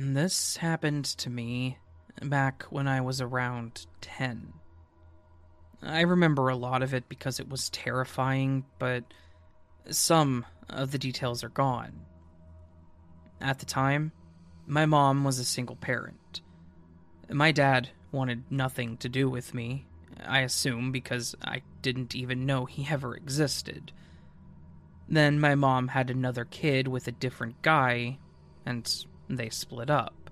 Mm, this happened to me back when I was around 10. I remember a lot of it because it was terrifying, but some of the details are gone. At the time, my mom was a single parent. My dad wanted nothing to do with me, I assume because I didn't even know he ever existed. Then my mom had another kid with a different guy, and they split up.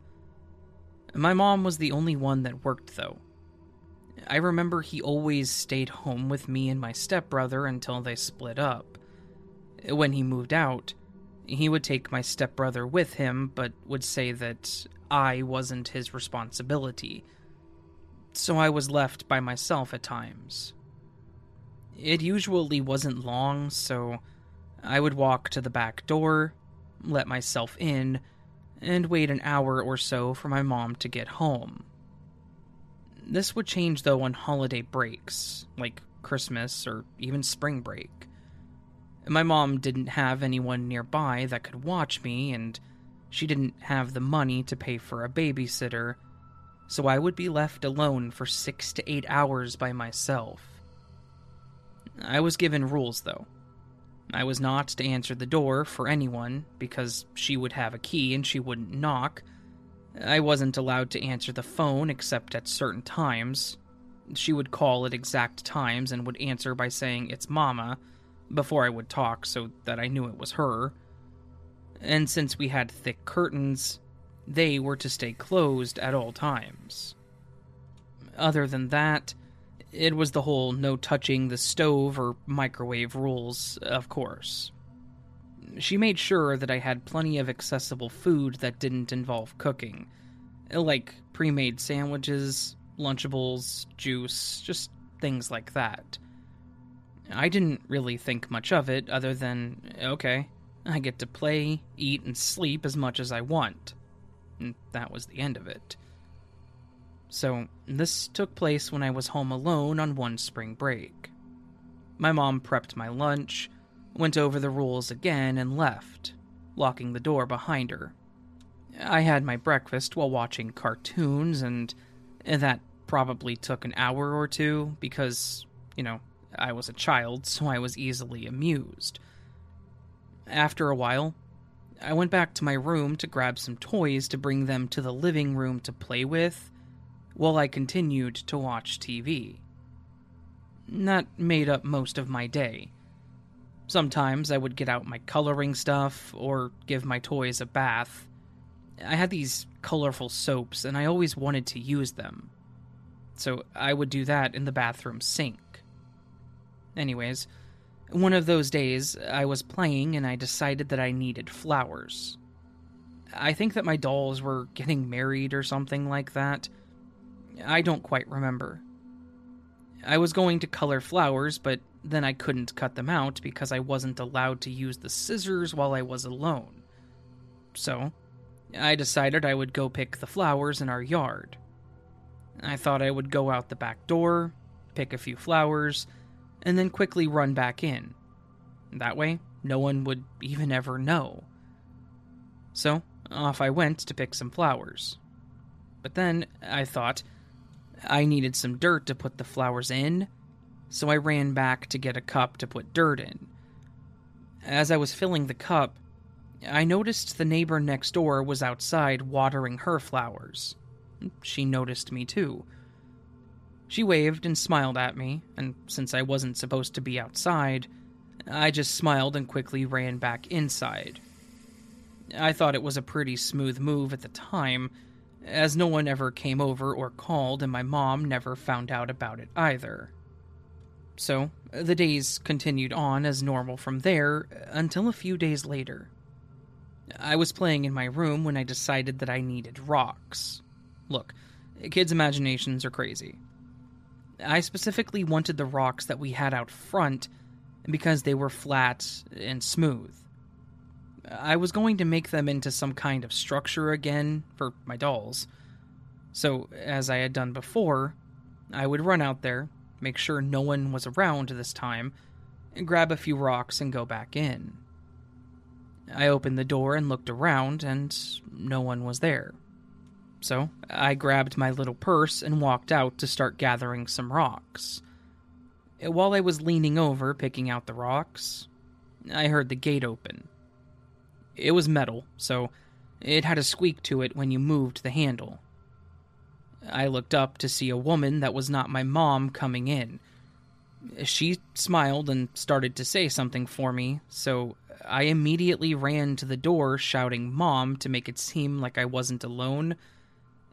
My mom was the only one that worked, though. I remember he always stayed home with me and my stepbrother until they split up. When he moved out, he would take my stepbrother with him, but would say that I wasn't his responsibility. So I was left by myself at times. It usually wasn't long, so I would walk to the back door, let myself in, and wait an hour or so for my mom to get home. This would change though on holiday breaks, like Christmas or even spring break. My mom didn't have anyone nearby that could watch me, and she didn't have the money to pay for a babysitter, so I would be left alone for six to eight hours by myself. I was given rules though. I was not to answer the door for anyone because she would have a key and she wouldn't knock. I wasn't allowed to answer the phone except at certain times. She would call at exact times and would answer by saying, It's Mama, before I would talk so that I knew it was her. And since we had thick curtains, they were to stay closed at all times. Other than that, it was the whole no touching the stove or microwave rules, of course. She made sure that I had plenty of accessible food that didn't involve cooking, like pre made sandwiches, Lunchables, juice, just things like that. I didn't really think much of it other than, okay, I get to play, eat, and sleep as much as I want. And that was the end of it. So, this took place when I was home alone on one spring break. My mom prepped my lunch, went over the rules again, and left, locking the door behind her. I had my breakfast while watching cartoons, and that probably took an hour or two because, you know, I was a child, so I was easily amused. After a while, I went back to my room to grab some toys to bring them to the living room to play with while I continued to watch TV. That made up most of my day. Sometimes I would get out my coloring stuff or give my toys a bath. I had these colorful soaps and I always wanted to use them. So I would do that in the bathroom sink. Anyways, one of those days I was playing and I decided that I needed flowers. I think that my dolls were getting married or something like that I don't quite remember. I was going to color flowers, but then I couldn't cut them out because I wasn't allowed to use the scissors while I was alone. So, I decided I would go pick the flowers in our yard. I thought I would go out the back door, pick a few flowers, and then quickly run back in. That way, no one would even ever know. So, off I went to pick some flowers. But then I thought, I needed some dirt to put the flowers in, so I ran back to get a cup to put dirt in. As I was filling the cup, I noticed the neighbor next door was outside watering her flowers. She noticed me too. She waved and smiled at me, and since I wasn't supposed to be outside, I just smiled and quickly ran back inside. I thought it was a pretty smooth move at the time, as no one ever came over or called, and my mom never found out about it either. So, the days continued on as normal from there until a few days later. I was playing in my room when I decided that I needed rocks. Look, kids' imaginations are crazy. I specifically wanted the rocks that we had out front because they were flat and smooth. I was going to make them into some kind of structure again for my dolls. So, as I had done before, I would run out there, make sure no one was around this time, and grab a few rocks and go back in. I opened the door and looked around, and no one was there. So I grabbed my little purse and walked out to start gathering some rocks. While I was leaning over picking out the rocks, I heard the gate open. It was metal, so it had a squeak to it when you moved the handle. I looked up to see a woman that was not my mom coming in. She smiled and started to say something for me, so I immediately ran to the door shouting Mom to make it seem like I wasn't alone,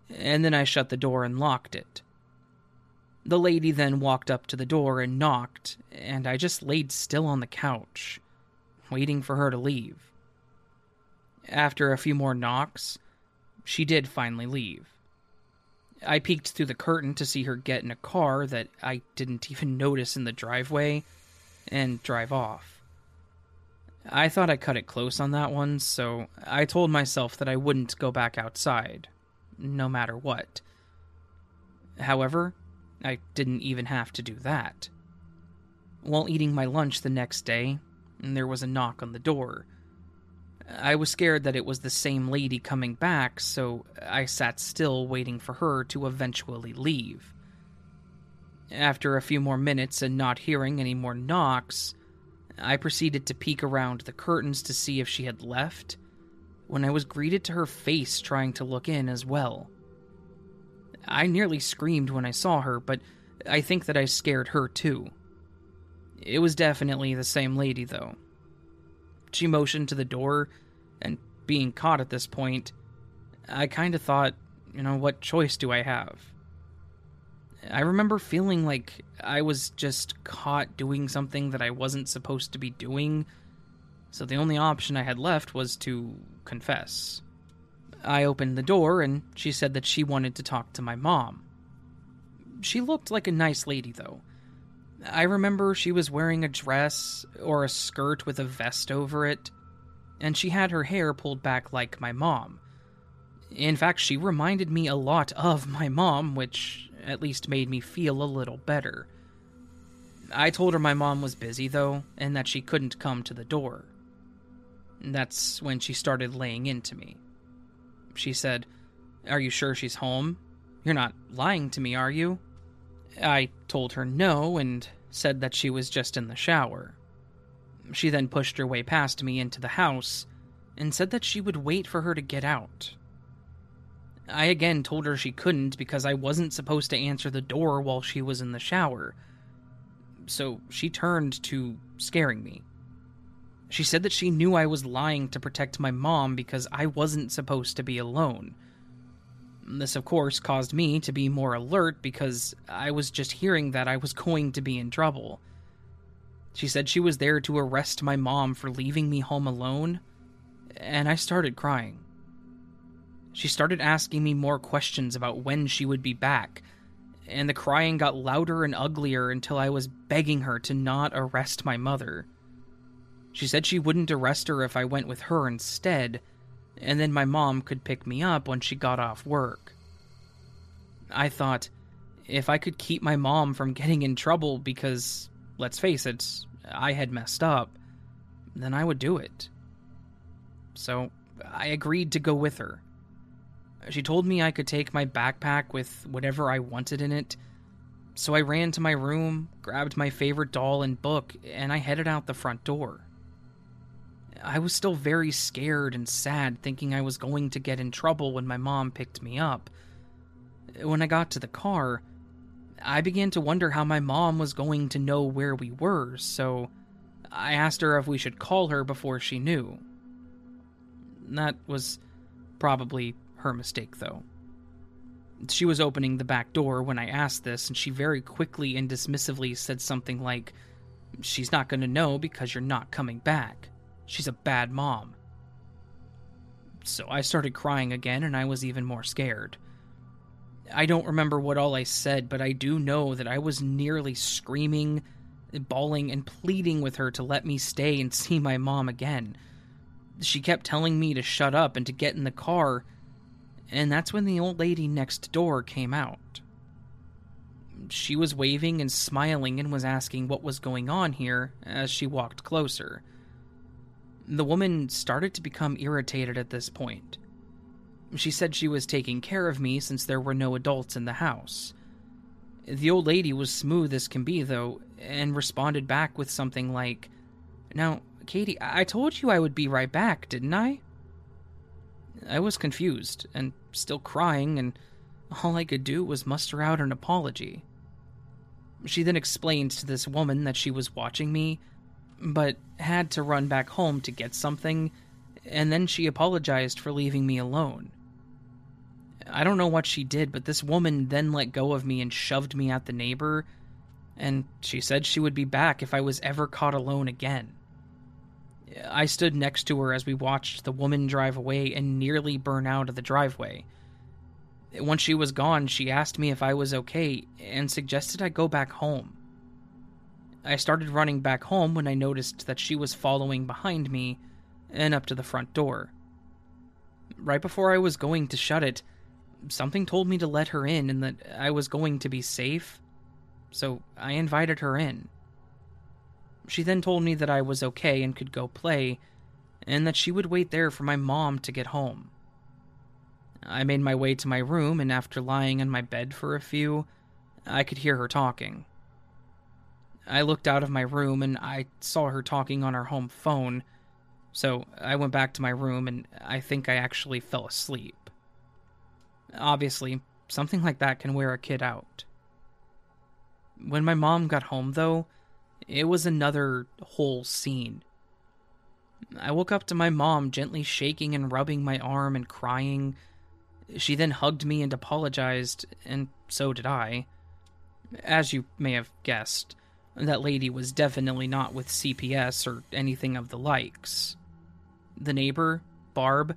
and then I shut the door and locked it. The lady then walked up to the door and knocked, and I just laid still on the couch, waiting for her to leave. After a few more knocks, she did finally leave. I peeked through the curtain to see her get in a car that I didn't even notice in the driveway and drive off. I thought I cut it close on that one, so I told myself that I wouldn't go back outside, no matter what. However, I didn't even have to do that. While eating my lunch the next day, there was a knock on the door. I was scared that it was the same lady coming back, so I sat still waiting for her to eventually leave. After a few more minutes and not hearing any more knocks, I proceeded to peek around the curtains to see if she had left, when I was greeted to her face trying to look in as well. I nearly screamed when I saw her, but I think that I scared her too. It was definitely the same lady, though. She motioned to the door, and being caught at this point, I kind of thought, you know, what choice do I have? I remember feeling like I was just caught doing something that I wasn't supposed to be doing, so the only option I had left was to confess. I opened the door, and she said that she wanted to talk to my mom. She looked like a nice lady, though. I remember she was wearing a dress or a skirt with a vest over it, and she had her hair pulled back like my mom. In fact, she reminded me a lot of my mom, which at least made me feel a little better. I told her my mom was busy, though, and that she couldn't come to the door. That's when she started laying into me. She said, Are you sure she's home? You're not lying to me, are you? I told her no and said that she was just in the shower. She then pushed her way past me into the house and said that she would wait for her to get out. I again told her she couldn't because I wasn't supposed to answer the door while she was in the shower. So she turned to scaring me. She said that she knew I was lying to protect my mom because I wasn't supposed to be alone. This, of course, caused me to be more alert because I was just hearing that I was going to be in trouble. She said she was there to arrest my mom for leaving me home alone, and I started crying. She started asking me more questions about when she would be back, and the crying got louder and uglier until I was begging her to not arrest my mother. She said she wouldn't arrest her if I went with her instead, and then my mom could pick me up when she got off work. I thought, if I could keep my mom from getting in trouble because, let's face it, I had messed up, then I would do it. So I agreed to go with her. She told me I could take my backpack with whatever I wanted in it. So I ran to my room, grabbed my favorite doll and book, and I headed out the front door. I was still very scared and sad, thinking I was going to get in trouble when my mom picked me up. When I got to the car, I began to wonder how my mom was going to know where we were, so I asked her if we should call her before she knew. That was probably her mistake, though. She was opening the back door when I asked this, and she very quickly and dismissively said something like, She's not going to know because you're not coming back. She's a bad mom. So I started crying again, and I was even more scared. I don't remember what all I said, but I do know that I was nearly screaming, bawling, and pleading with her to let me stay and see my mom again. She kept telling me to shut up and to get in the car, and that's when the old lady next door came out. She was waving and smiling and was asking what was going on here as she walked closer. The woman started to become irritated at this point. She said she was taking care of me since there were no adults in the house. The old lady was smooth as can be, though, and responded back with something like, Now, Katie, I told you I would be right back, didn't I? I was confused and still crying, and all I could do was muster out an apology. She then explained to this woman that she was watching me, but had to run back home to get something, and then she apologized for leaving me alone. I don't know what she did, but this woman then let go of me and shoved me at the neighbor, and she said she would be back if I was ever caught alone again. I stood next to her as we watched the woman drive away and nearly burn out of the driveway. Once she was gone, she asked me if I was okay and suggested I go back home. I started running back home when I noticed that she was following behind me and up to the front door. Right before I was going to shut it, something told me to let her in and that I was going to be safe, so I invited her in. She then told me that I was okay and could go play, and that she would wait there for my mom to get home. I made my way to my room, and after lying on my bed for a few, I could hear her talking. I looked out of my room and I saw her talking on her home phone, so I went back to my room and I think I actually fell asleep. Obviously, something like that can wear a kid out. When my mom got home, though, it was another whole scene. I woke up to my mom gently shaking and rubbing my arm and crying. She then hugged me and apologized, and so did I. As you may have guessed, that lady was definitely not with CPS or anything of the likes. The neighbor, Barb,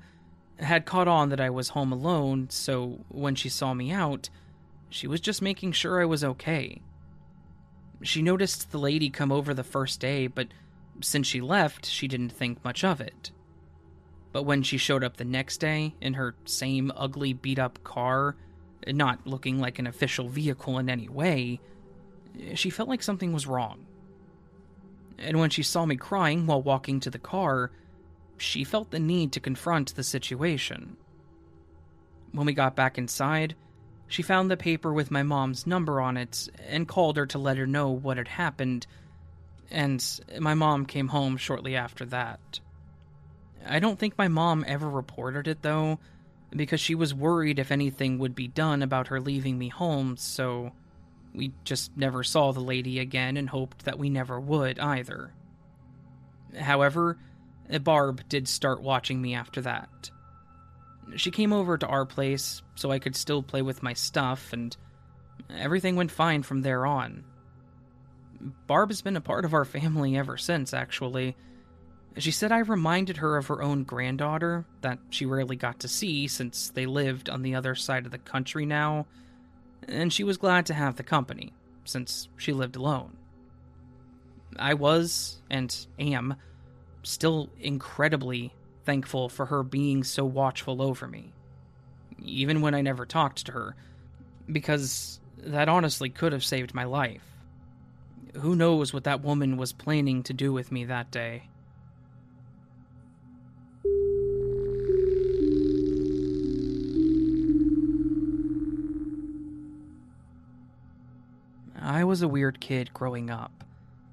had caught on that I was home alone, so when she saw me out, she was just making sure I was okay. She noticed the lady come over the first day, but since she left, she didn't think much of it. But when she showed up the next day in her same ugly beat up car, not looking like an official vehicle in any way, she felt like something was wrong. And when she saw me crying while walking to the car, she felt the need to confront the situation. When we got back inside, she found the paper with my mom's number on it and called her to let her know what had happened, and my mom came home shortly after that. I don't think my mom ever reported it though, because she was worried if anything would be done about her leaving me home, so we just never saw the lady again and hoped that we never would either. However, Barb did start watching me after that. She came over to our place so I could still play with my stuff, and everything went fine from there on. Barb has been a part of our family ever since, actually. She said I reminded her of her own granddaughter that she rarely got to see since they lived on the other side of the country now, and she was glad to have the company since she lived alone. I was, and am, still incredibly thankful for her being so watchful over me, even when I never talked to her, because that honestly could have saved my life. Who knows what that woman was planning to do with me that day? I was a weird kid growing up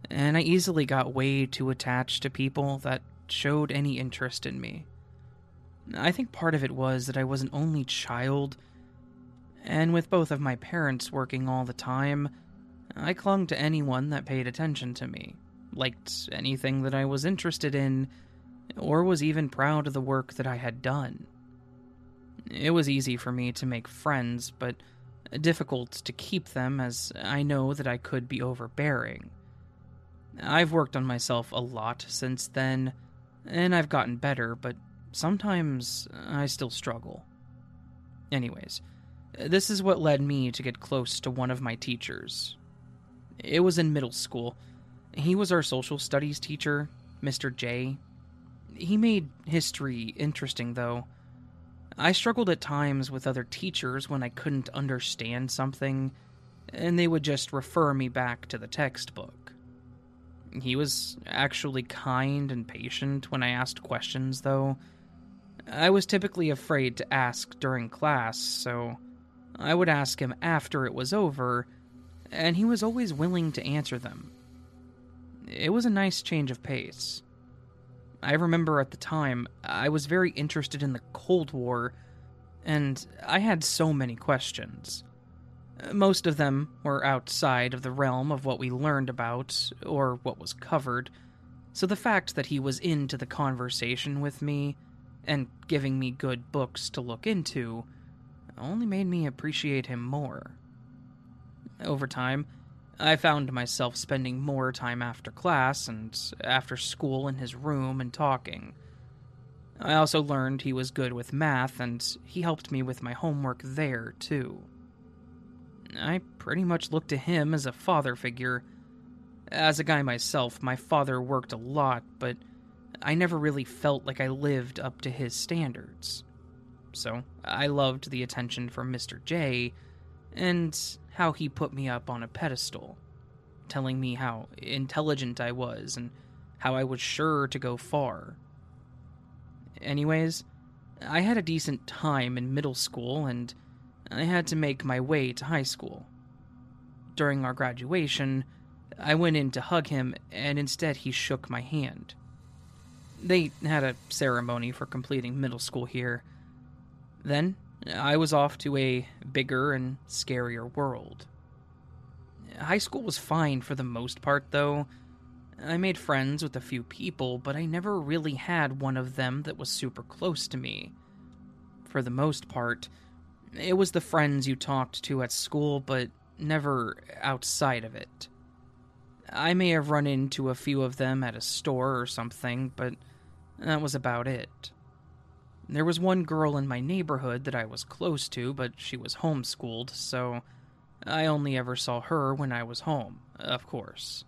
and I easily got way too attached to people that showed any interest in me. I think part of it was that I was an only child, and with both of my parents working all the time, I clung to anyone that paid attention to me, liked anything that I was interested in, or was even proud of the work that I had done. It was easy for me to make friends, but difficult to keep them as I know that I could be overbearing. I've worked on myself a lot since then, and I've gotten better, but sometimes I still struggle. Anyways, this is what led me to get close to one of my teachers. It was in middle school. He was our social studies teacher, Mr. J. He made history interesting, though. I struggled at times with other teachers when I couldn't understand something, and they would just refer me back to the textbook. He was actually kind and patient when I asked questions, though. I was typically afraid to ask during class, so I would ask him after it was over, and he was always willing to answer them. It was a nice change of pace. I remember at the time, I was very interested in the Cold War, and I had so many questions. Most of them were outside of the realm of what we learned about or what was covered, so the fact that he was into the conversation with me and giving me good books to look into only made me appreciate him more. Over time, I found myself spending more time after class and after school in his room and talking. I also learned he was good with math and he helped me with my homework there, too. I pretty much looked to him as a father figure. As a guy myself, my father worked a lot, but I never really felt like I lived up to his standards. So, I loved the attention from Mr. J, and how he put me up on a pedestal, telling me how intelligent I was and how I was sure to go far. Anyways, I had a decent time in middle school and I had to make my way to high school. During our graduation, I went in to hug him, and instead he shook my hand. They had a ceremony for completing middle school here. Then, I was off to a bigger and scarier world. High school was fine for the most part, though. I made friends with a few people, but I never really had one of them that was super close to me. For the most part, it was the friends you talked to at school, but never outside of it. I may have run into a few of them at a store or something, but that was about it. There was one girl in my neighborhood that I was close to, but she was homeschooled, so I only ever saw her when I was home, of course.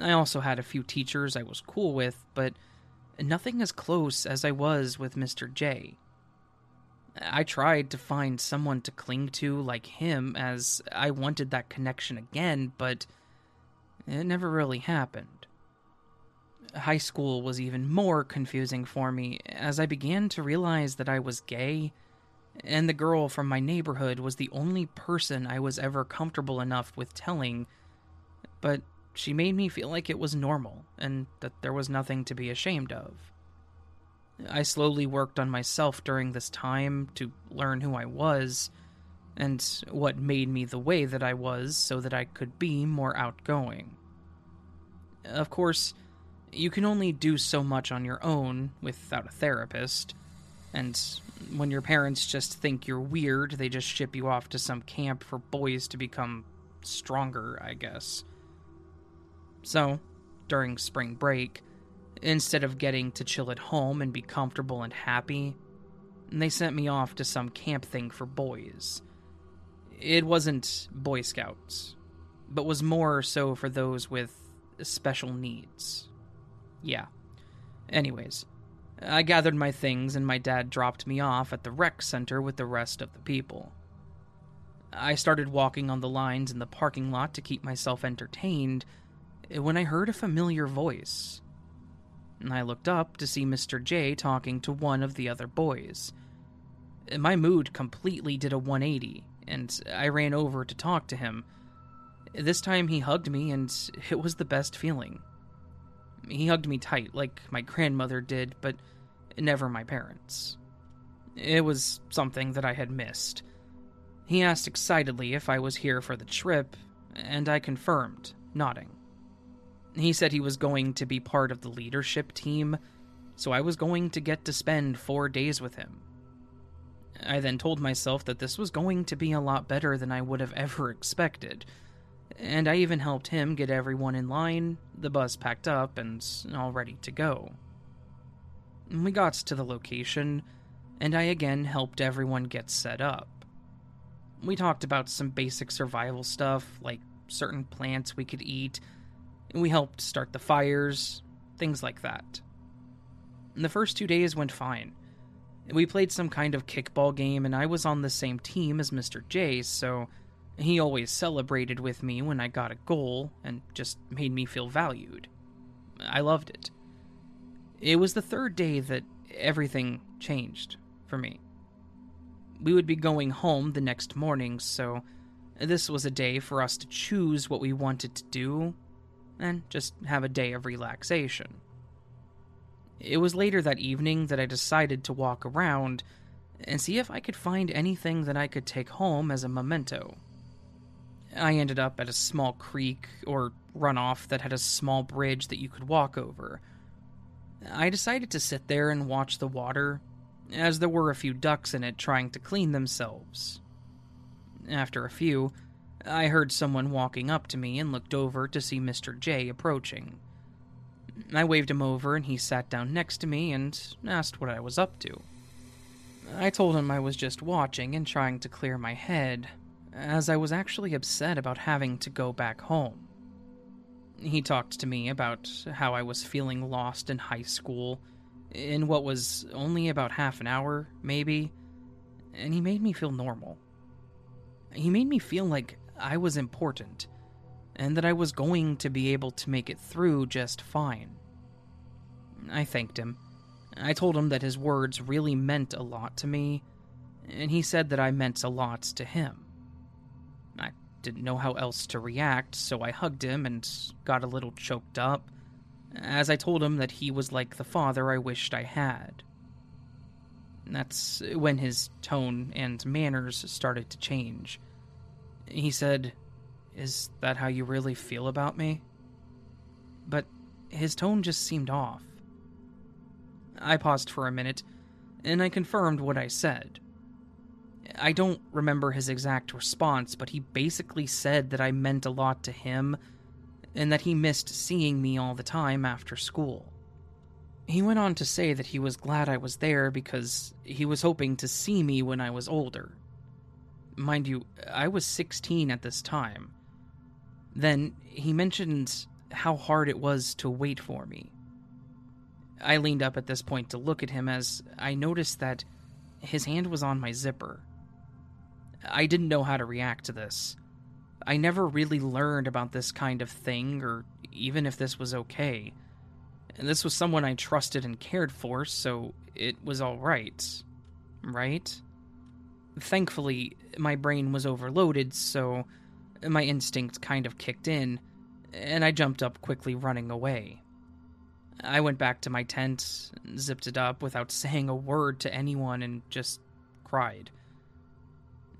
I also had a few teachers I was cool with, but nothing as close as I was with Mr. J. I tried to find someone to cling to like him as I wanted that connection again, but it never really happened. High school was even more confusing for me as I began to realize that I was gay, and the girl from my neighborhood was the only person I was ever comfortable enough with telling, but she made me feel like it was normal and that there was nothing to be ashamed of. I slowly worked on myself during this time to learn who I was and what made me the way that I was so that I could be more outgoing. Of course, you can only do so much on your own without a therapist, and when your parents just think you're weird, they just ship you off to some camp for boys to become stronger, I guess. So, during spring break, Instead of getting to chill at home and be comfortable and happy, they sent me off to some camp thing for boys. It wasn't Boy Scouts, but was more so for those with special needs. Yeah. Anyways, I gathered my things and my dad dropped me off at the rec center with the rest of the people. I started walking on the lines in the parking lot to keep myself entertained eh, when I heard a familiar voice. I looked up to see Mr. J talking to one of the other boys. Eh, my mood completely did a 180, and I ran over to talk to him. This time he hugged me, and it was the best feeling. He hugged me tight, like my grandmother did, but never my parents. It was something that I had missed. He asked excitedly if I was here for the trip, and I confirmed, nodding. He said he was going to be part of the leadership team, so I was going to get to spend four days with him. I then told myself that this was going to be a lot better than I would have ever expected, and I even helped him get everyone in line, the bus packed up, and all ready to go. We got to the location, and I again helped everyone get set up. We talked about some basic survival stuff, like certain plants we could eat and we helped start the fires, things like that. And the first two days went fine. We played some kind of kickball game, and I was on the same team as Mr. J, so He always celebrated with me when I got a goal and just made me feel valued. I loved it. It was the third day that everything changed for me. We would be going home the next morning, so this was a day for us to choose what we wanted to do and just have a day of relaxation. It was later that evening that I decided to walk around and see if I could find anything that I could take home as a memento. I ended up at a small creek or runoff that had a small bridge that you could walk over. I decided to sit there and watch the water, as there were a few ducks in it trying to clean themselves. After a few, I heard someone walking up to me and looked over to see Mr. J approaching. I waved him over and he sat down next to me and asked what I was up to. I told him I was just watching and trying to clear my head, as I was actually upset about having to go back home. He talked to me about how I was feeling lost in high school, in what was only about half an hour, maybe, and he made me feel normal. He made me feel like I was important and that I was going to be able to make it through just fine. I thanked him. I told him that his words really meant a lot to me, and he said that I meant a lot to him. Didn't know how else to react, so I hugged him and got a little choked up as I told him that he was like the father I wished I had. That's when his tone and manners started to change. He said, is that how you really feel about me? But his tone just seemed off. I paused for a minute, and I confirmed what I said. I don't remember his exact response, but he basically said that I meant a lot to him and that he missed seeing me all the time after school. He went on to say that he was glad I was there because he was hoping to see me when I was older. Mind you, I was 16 at this time, then he mentioned how hard it was to wait for me. I leaned up at this point to look at him as I noticed that his hand was on my zipper. I didn't know how to react to this. I never really learned about this kind of thing, or even if this was okay. And this was someone I trusted and cared for, so it was alright. Right? Thankfully, my brain was overloaded, so my instinct kind of kicked in, and I jumped up quickly, running away. I went back to my tent, zipped it up without saying a word to anyone, and just cried.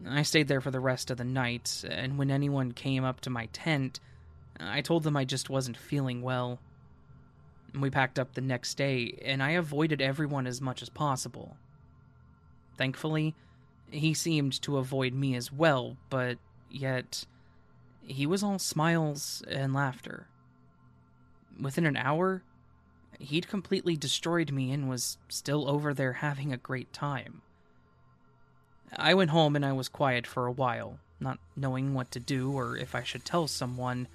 I stayed there for the rest of the night, and when anyone came up to my tent, I told them I just wasn't feeling well. We packed up the next day, and I avoided everyone as much as possible. Thankfully, he seemed to avoid me as well, but yet he was all smiles and laughter. Within an hour, he'd completely destroyed me and was still over there having a great time. I went home and I was quiet for a while, not knowing what to do or if I should tell someone.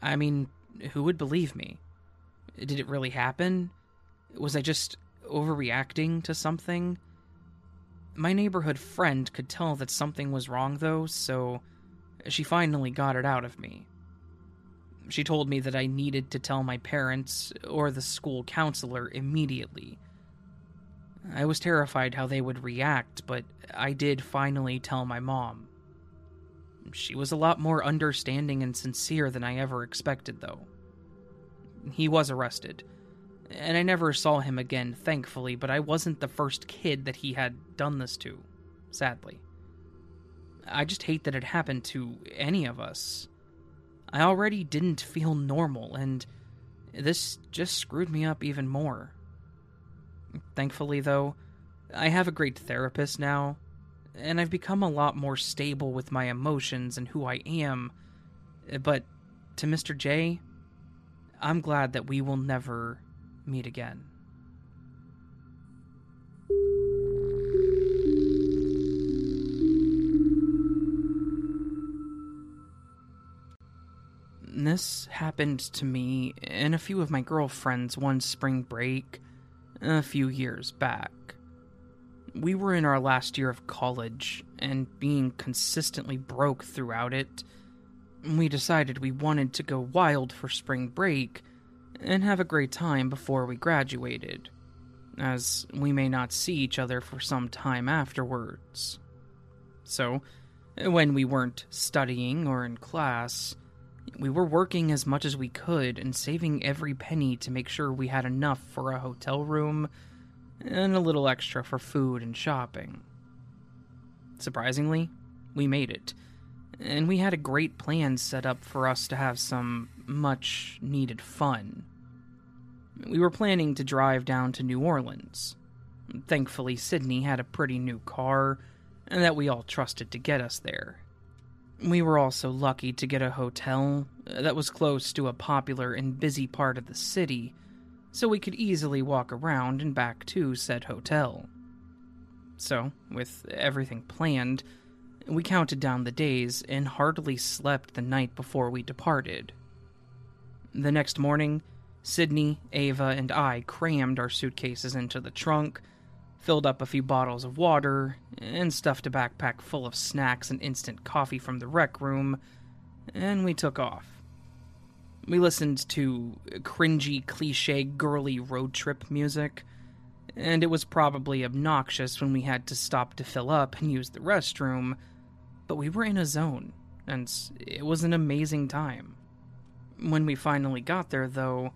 I mean, who would believe me? Did it really happen? Was I just overreacting to something? My neighborhood friend could tell that something was wrong, though, so she finally got it out of me. She told me that I needed to tell my parents or the school counselor immediately. I was terrified how they would react, but I did finally tell my mom. She was a lot more understanding and sincere than I ever expected, though. He was arrested, and I never saw him again, thankfully, but I wasn't the first kid that he had done this to, sadly. I just hate that it happened to any of us. I already didn't feel normal, and this just screwed me up even more. Thankfully, though, I have a great therapist now, and I've become a lot more stable with my emotions and who I am. Eh, but to Mr. J, I'm glad that we will never meet again. This happened to me and a few of my girlfriends one spring break a few years back. we were in our last year of college, and being consistently broke throughout it, we decided we wanted to go wild for spring break and have a great time before we graduated, as we may not see each other for some time afterwards. So, when we weren't studying or in class, we were working as much as we could and saving every penny to make sure we had enough for a hotel room and a little extra for food and shopping. Surprisingly, we made it, and we had a great plan set up for us to have some much needed fun. We were planning to drive down to New Orleans. Thankfully, Sydney had a pretty new car, and that we all trusted to get us there. We were also lucky to get a hotel uh, that was close to a popular and busy part of the city, so we could easily walk around and back to said hotel. So, with everything planned, we counted down the days and hardly slept the night before we departed. The next morning, Sydney, Ava, and I crammed our suitcases into the trunk, filled up a few bottles of water, and stuffed a backpack full of snacks and instant coffee from the rec room, and we took off. We listened to cringy, cliche, girly road trip music, and it was probably obnoxious when we had to stop to fill up and use the restroom, but we were in a zone, and it was an amazing time. When we finally got there, though,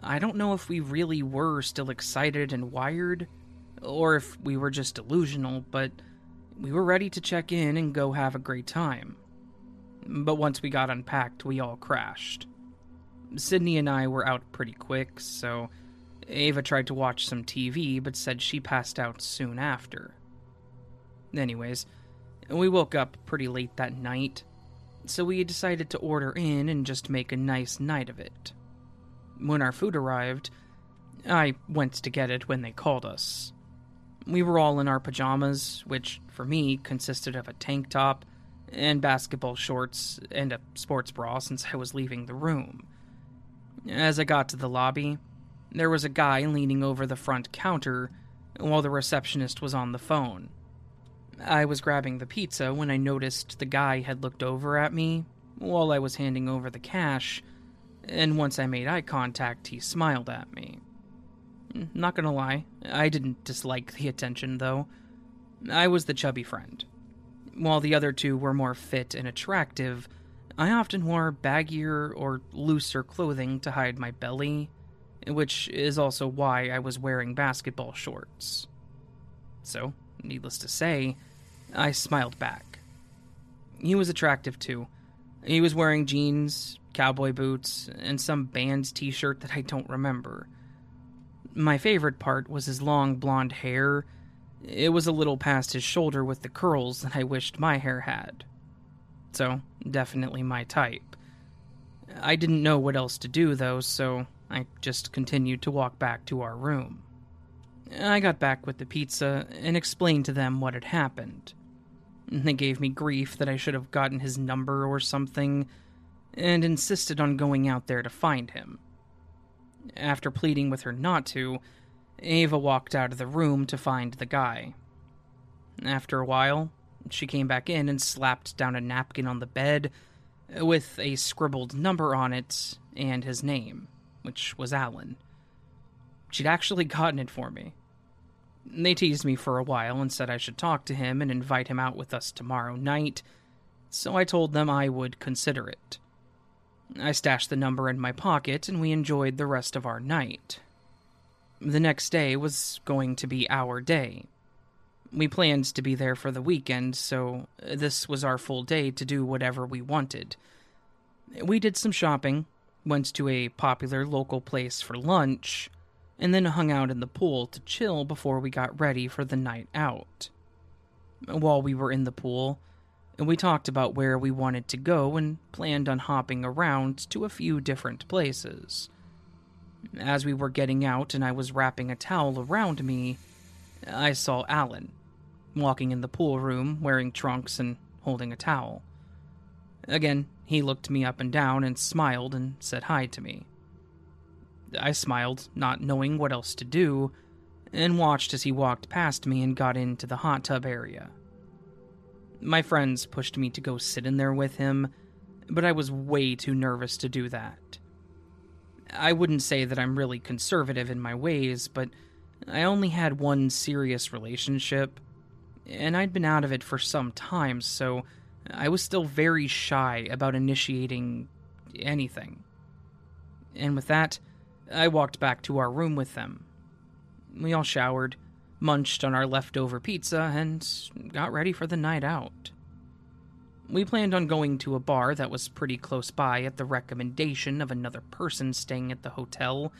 I don't know if we really were still excited and wired, or if we were just delusional, but we were ready to check in and go have a great time. But once we got unpacked, we all crashed. Sydney and I were out pretty quick, so Ava tried to watch some TV but said she passed out soon after. Anyways, we woke up pretty late that night, so we decided to order in and just make a nice night of it. When our food arrived, I went to get it when they called us. We were all in our pajamas, which for me consisted of a tank top and basketball shorts and a sports bra since I was leaving the room. As I got to the lobby, there was a guy leaning over the front counter while the receptionist was on the phone. I was grabbing the pizza when I noticed the guy had looked over at me while I was handing over the cash, and once I made eye contact, he smiled at me. Not gonna lie, I didn't dislike the attention, though. I was the chubby friend. While the other two were more fit and attractive, I often wore baggier or looser clothing to hide my belly, which is also why I was wearing basketball shorts. So, needless to say, I smiled back. He was attractive too. He was wearing jeans, cowboy boots, and some band's t shirt that I don't remember. My favorite part was his long blonde hair. It was a little past his shoulder with the curls that I wished my hair had so definitely my type. I didn't know what else to do, though, so I just continued to walk back to our room. I got back with the pizza and explained to them what had happened. They gave me grief that I should have gotten his number or something, and insisted on going out there to find him. After pleading with her not to, Ava walked out of the room to find the guy. After a while, she came back in and slapped down a napkin on the bed with a scribbled number on it and his name, which was Alan. She'd actually gotten it for me. They teased me for a while and said I should talk to him and invite him out with us tomorrow night, so I told them I would consider it. I stashed the number in my pocket and we enjoyed the rest of our night. The next day was going to be our day. We planned to be there for the weekend, so this was our full day to do whatever we wanted. We did some shopping, went to a popular local place for lunch, and then hung out in the pool to chill before we got ready for the night out. While we were in the pool, we talked about where we wanted to go and planned on hopping around to a few different places. As we were getting out and I was wrapping a towel around me, I saw Alan walking in the pool room wearing trunks and holding a towel. Again, he looked me up and down and smiled and said hi to me. I smiled, not knowing what else to do, and watched as he walked past me and got into the hot tub area. My friends pushed me to go sit in there with him, but I was way too nervous to do that. I wouldn't say that I'm really conservative in my ways, but I only had one serious relationship, and I'd been out of it for some time, so I was still very shy about initiating anything. And with that, I walked back to our room with them. We all showered, munched on our leftover pizza, and got ready for the night out. We planned on going to a bar that was pretty close by at the recommendation of another person staying at the hotel,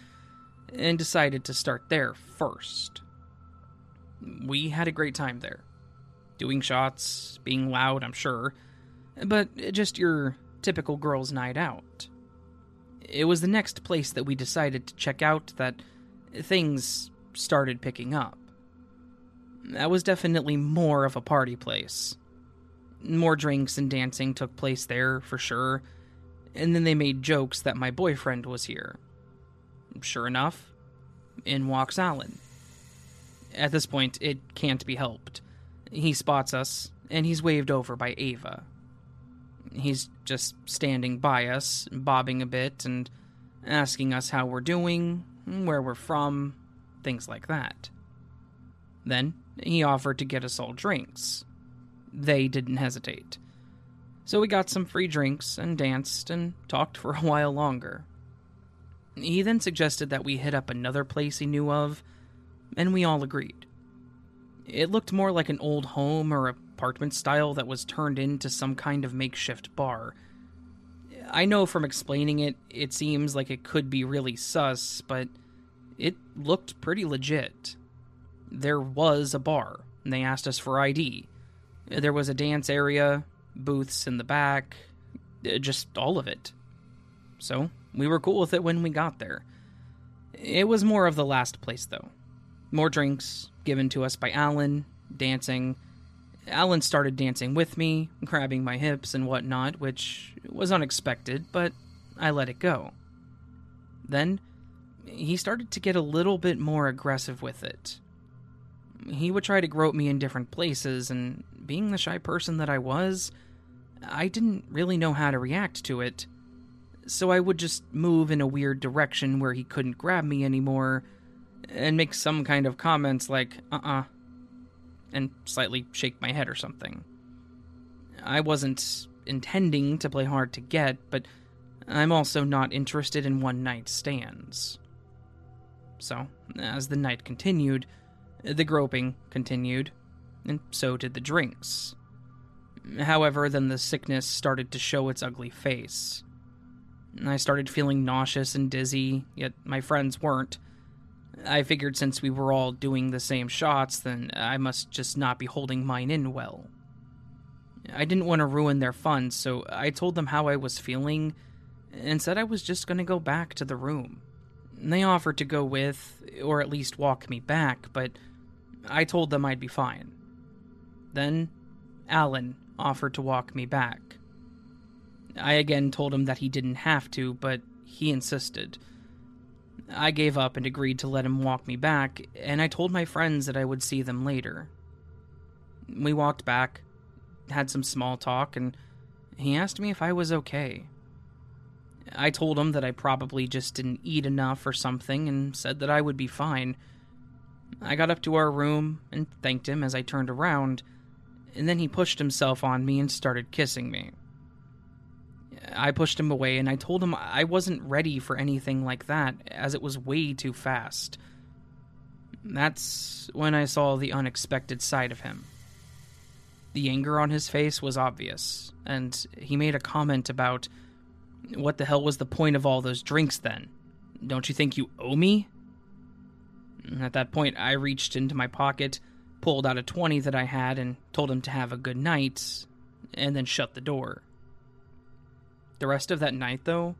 and decided to start there first. We had a great time there. Doing shots, being loud, I'm sure, but just your typical girls' night out. It was the next place that we decided to check out that things started picking up. That was definitely more of a party place. More drinks and dancing took place there, for sure, and then they made jokes that my boyfriend was here. Sure enough, in walks Alan. At this point, it can't be helped. He spots us, and he's waved over by Ava. He's just standing by us, bobbing a bit, and asking us how we're doing, where we're from, things like that. Then he offered to get us all drinks. They didn't hesitate. So we got some free drinks and danced and talked for a while longer. He then suggested that we hit up another place he knew of, and we all agreed. It looked more like an old home or apartment style that was turned into some kind of makeshift bar. I know from explaining it, it seems like it could be really sus, but it looked pretty legit. There was a bar, and they asked us for ID. There was a dance area, booths in the back, uh, just all of it. So, we were cool with it when we got there. It was more of the last place, though. More drinks given to us by Alan, dancing. Alan started dancing with me, grabbing my hips and whatnot, which was unexpected, but I let it go. Then, he started to get a little bit more aggressive with it. He would try to grope me in different places, and being the shy person that I was, I didn't really know how to react to it so I would just move in a weird direction where he couldn't grab me anymore and make some kind of comments like, uh uh-uh, uh, and slightly shake my head or something. I wasn't intending to play hard to get, but I'm also not interested in one night stands. So, as the night continued, the groping continued, and so did the drinks. However, then the sickness started to show its ugly face. I started feeling nauseous and dizzy, yet my friends weren't. I figured since we were all doing the same shots, then I must just not be holding mine in well. I didn't want to ruin their fun, so I told them how I was feeling and said I was just going to go back to the room. They offered to go with, or at least walk me back, but I told them I'd be fine. Then, Alan offered to walk me back. I again told him that he didn't have to, but he insisted. I gave up and agreed to let him walk me back, and I told my friends that I would see them later. We walked back, had some small talk, and he asked me if I was okay. I told him that I probably just didn't eat enough or something and said that I would be fine. I got up to our room and thanked him as I turned around, and then he pushed himself on me and started kissing me. I pushed him away and I told him I wasn't ready for anything like that, as it was way too fast. That's when I saw the unexpected side of him. The anger on his face was obvious, and he made a comment about what the hell was the point of all those drinks then? Don't you think you owe me? At that point, I reached into my pocket, pulled out a 20 that I had, and told him to have a good night, and then shut the door. The rest of that night, though,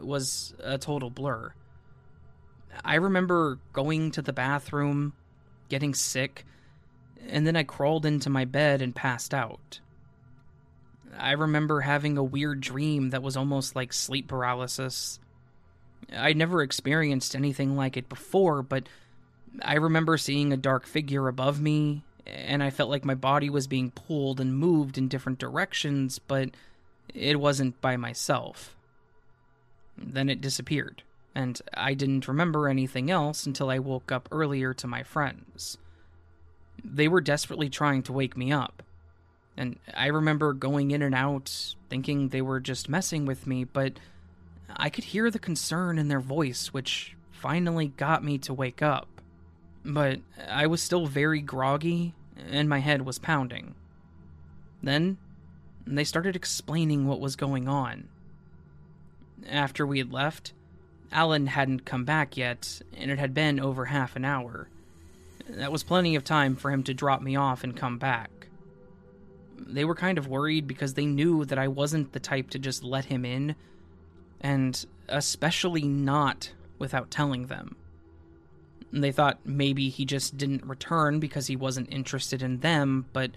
was a total blur. I remember going to the bathroom, getting sick, and then I crawled into my bed and passed out. I remember having a weird dream that was almost like sleep paralysis. I'd never experienced anything like it before, but I remember seeing a dark figure above me, and I felt like my body was being pulled and moved in different directions, but it wasn't by myself. Then it disappeared, and I didn't remember anything else until I woke up earlier to my friends. They were desperately trying to wake me up, and I remember going in and out, thinking they were just messing with me, but I could hear the concern in their voice, which finally got me to wake up. But I was still very groggy, and my head was pounding. Then, they started explaining what was going on. After we had left, Alan hadn't come back yet, and it had been over half an hour. That was plenty of time for him to drop me off and come back. They were kind of worried because they knew that I wasn't the type to just let him in, and especially not without telling them. They thought maybe he just didn't return because he wasn't interested in them, but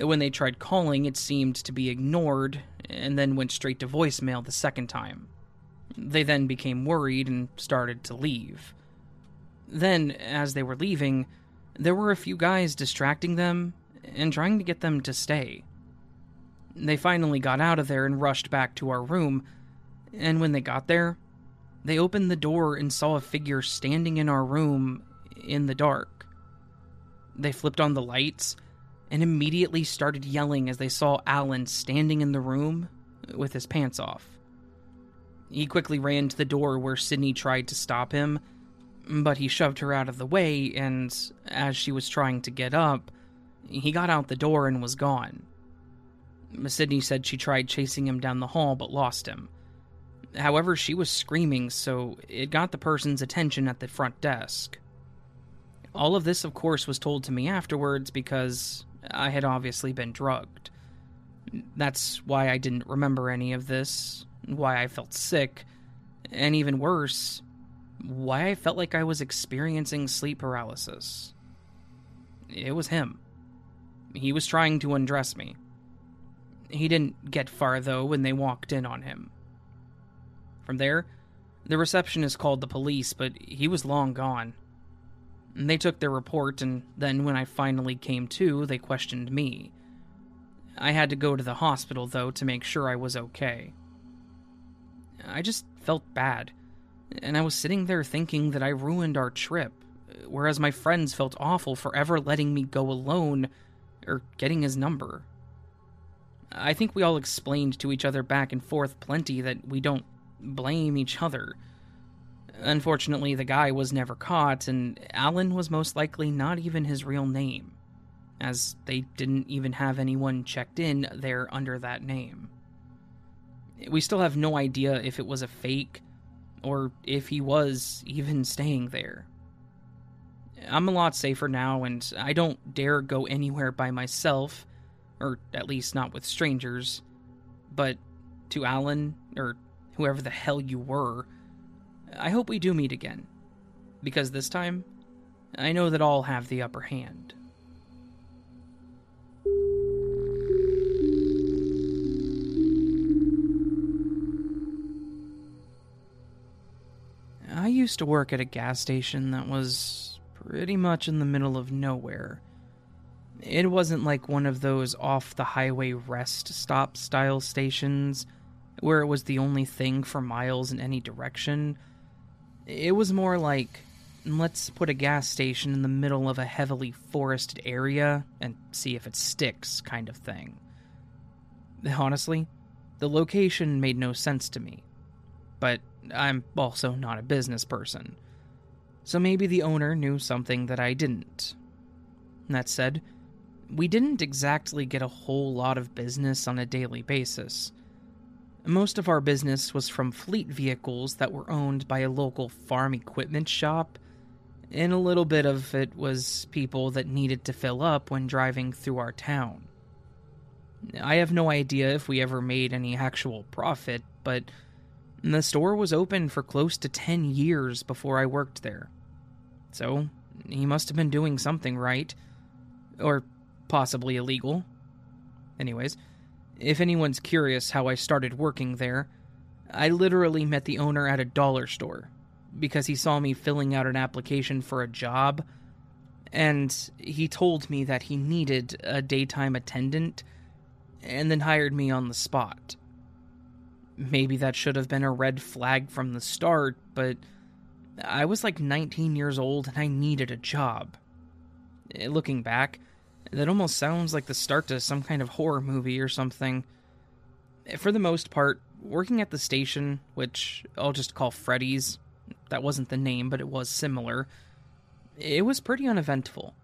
when they tried calling, it seemed to be ignored and then went straight to voicemail the second time. They then became worried and started to leave. Then, as they were leaving, there were a few guys distracting them and trying to get them to stay. They finally got out of there and rushed back to our room, and when they got there, they opened the door and saw a figure standing in our room in the dark. They flipped on the lights and immediately started yelling as they saw Alan standing in the room with his pants off. He quickly ran to the door where Sydney tried to stop him, but he shoved her out of the way, and as she was trying to get up, he got out the door and was gone. Sydney said she tried chasing him down the hall but lost him. However, she was screaming, so it got the person's attention at the front desk. All of this, of course, was told to me afterwards because I had obviously been drugged. That's why I didn't remember any of this, why I felt sick, and even worse, why I felt like I was experiencing sleep paralysis. It was him. He was trying to undress me. He didn't get far, though, when they walked in on him. From there, the receptionist called the police, but he was long gone. They took their report, and then when I finally came to, they questioned me. I had to go to the hospital, though, to make sure I was okay. I just felt bad, and I was sitting there thinking that I ruined our trip, whereas my friends felt awful for ever letting me go alone or getting his number. I think we all explained to each other back and forth plenty that we don't blame each other. Unfortunately, the guy was never caught, and Alan was most likely not even his real name, as they didn't even have anyone checked in there under that name. We still have no idea if it was a fake, or if he was even staying there. I'm a lot safer now, and I don't dare go anywhere by myself, or at least not with strangers. But to Alan, or whoever the hell you were, I hope we do meet again. Because this time, I know that I'll have the upper hand. I used to work at a gas station that was pretty much in the middle of nowhere. It wasn't like one of those off the highway rest stop style stations where it was the only thing for miles in any direction. It was more like, let's put a gas station in the middle of a heavily forested area and see if it sticks kind of thing. Honestly, the location made no sense to me. But I'm also not a business person. So maybe the owner knew something that I didn't. That said, we didn't exactly get a whole lot of business on a daily basis. Most of our business was from fleet vehicles that were owned by a local farm equipment shop, and a little bit of it was people that needed to fill up when driving through our town. I have no idea if we ever made any actual profit, but the store was open for close to 10 years before I worked there. So, he must have been doing something right. Or possibly illegal. Anyways, if anyone's curious how I started working there, I literally met the owner at a dollar store. because he saw me filling out an application for a job and he told me that he needed a daytime attendant and then hired me on the spot. Maybe that should have been a red flag from the start, but I was like 19 years old and I needed a job. Eh, looking back, that almost sounds like the start to some kind of horror movie or something. Eh, for the most part, working at the station, which I'll just call Freddy's, that wasn't the name, but it was similar, it was pretty uneventful.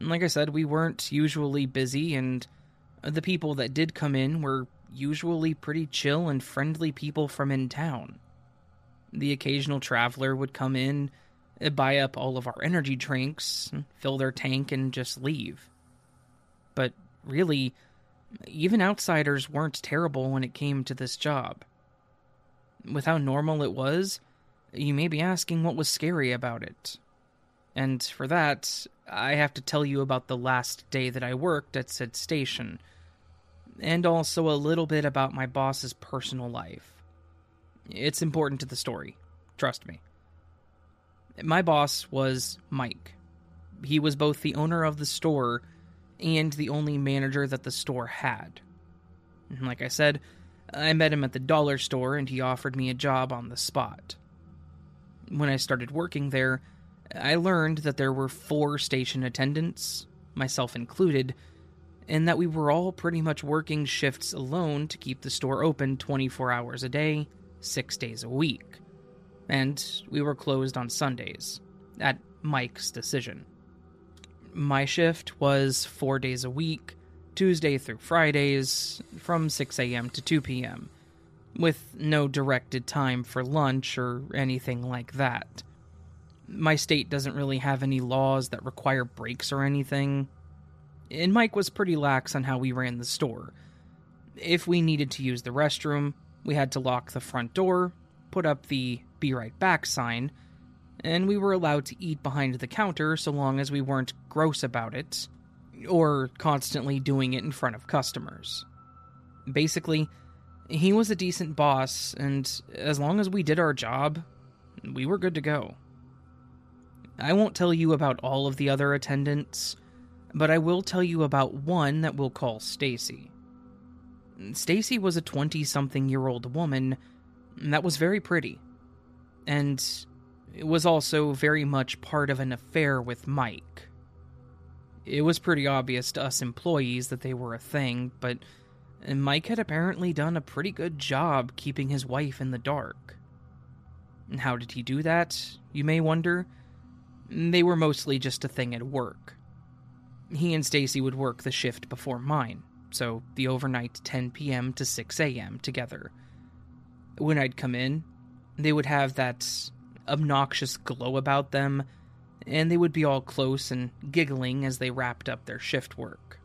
Like I said, we weren't usually busy, and the people that did come in were usually pretty chill and friendly people from in town. The occasional traveler would come in, Uh, buy up all of our energy drinks, fill their tank, and just leave. But really, even outsiders weren't terrible when it came to this job. With how normal it was, you may be asking what was scary about it. And for that, I have to tell you about the last day that I worked at said station, and also a little bit about my boss's personal life. It's important to the story, trust me. My boss was Mike. He was both the owner of the store and the only manager that the store had. Like I said, I met him at the dollar store and he offered me a job on the spot. When I started working there, I learned that there were four station attendants, myself included, and that we were all pretty much working shifts alone to keep the store open 24 hours a day, six days a week. And we were closed on Sundays, at Mike's decision. My shift was four days a week, Tuesday through Fridays, from 6 a.m. to 2 p.m., with no directed time for lunch or anything like that. My state doesn't really have any laws that require breaks or anything, and Mike was pretty lax on how we ran the store. If we needed to use the restroom, we had to lock the front door, put up the be right back sign, and we were allowed to eat behind the counter so long as we weren't gross about it or constantly doing it in front of customers. Basically, he was a decent boss, and as long as we did our job, we were good to go. I won't tell you about all of the other attendants, but I will tell you about one that we'll call Stacy. Stacy was a 20 something year old woman that was very pretty, and it was also very much part of an affair with Mike. It was pretty obvious to us employees that they were a thing, but Mike had apparently done a pretty good job keeping his wife in the dark. How did he do that, you may wonder? They were mostly just a thing at work. He and Stacy would work the shift before mine, so the overnight 10 p.m. to 6 a.m. together. When I'd come in, they would have that obnoxious glow about them, and they would be all close and giggling as they wrapped up their shift work.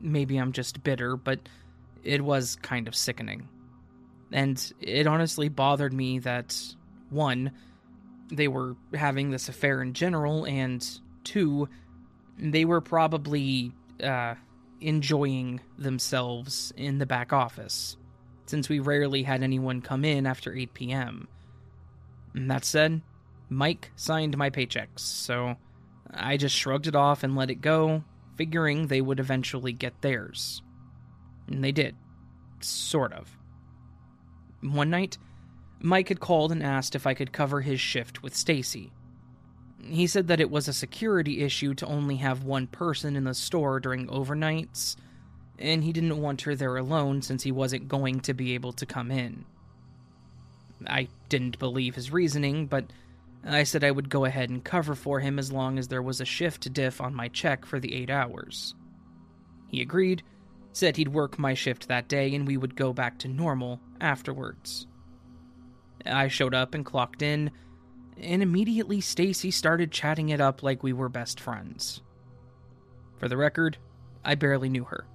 Maybe I'm just bitter, but it was kind of sickening. And it honestly bothered me that, one, they were having this affair in general, and two, they were probably uh, enjoying themselves in the back office, since we rarely had anyone come in after 8 p.m. that said, Mike signed my paychecks, so I just shrugged it off and let it go, figuring they would eventually get theirs. And they did. Sort of. One night, Mike had called and asked if I could cover his shift with Stacy. He said that it was a security issue to only have one person in the store during overnights, and he didn't want her there alone since he wasn't going to be able to come in. I didn't believe his reasoning, but I said I would go ahead and cover for him as long as there was a shift diff on my check for the eight hours. He agreed, said he'd work my shift that day and we would go back to normal afterwards. I showed up and clocked in, and immediately Stacy started chatting it up like we were best friends. For the record, I barely knew her,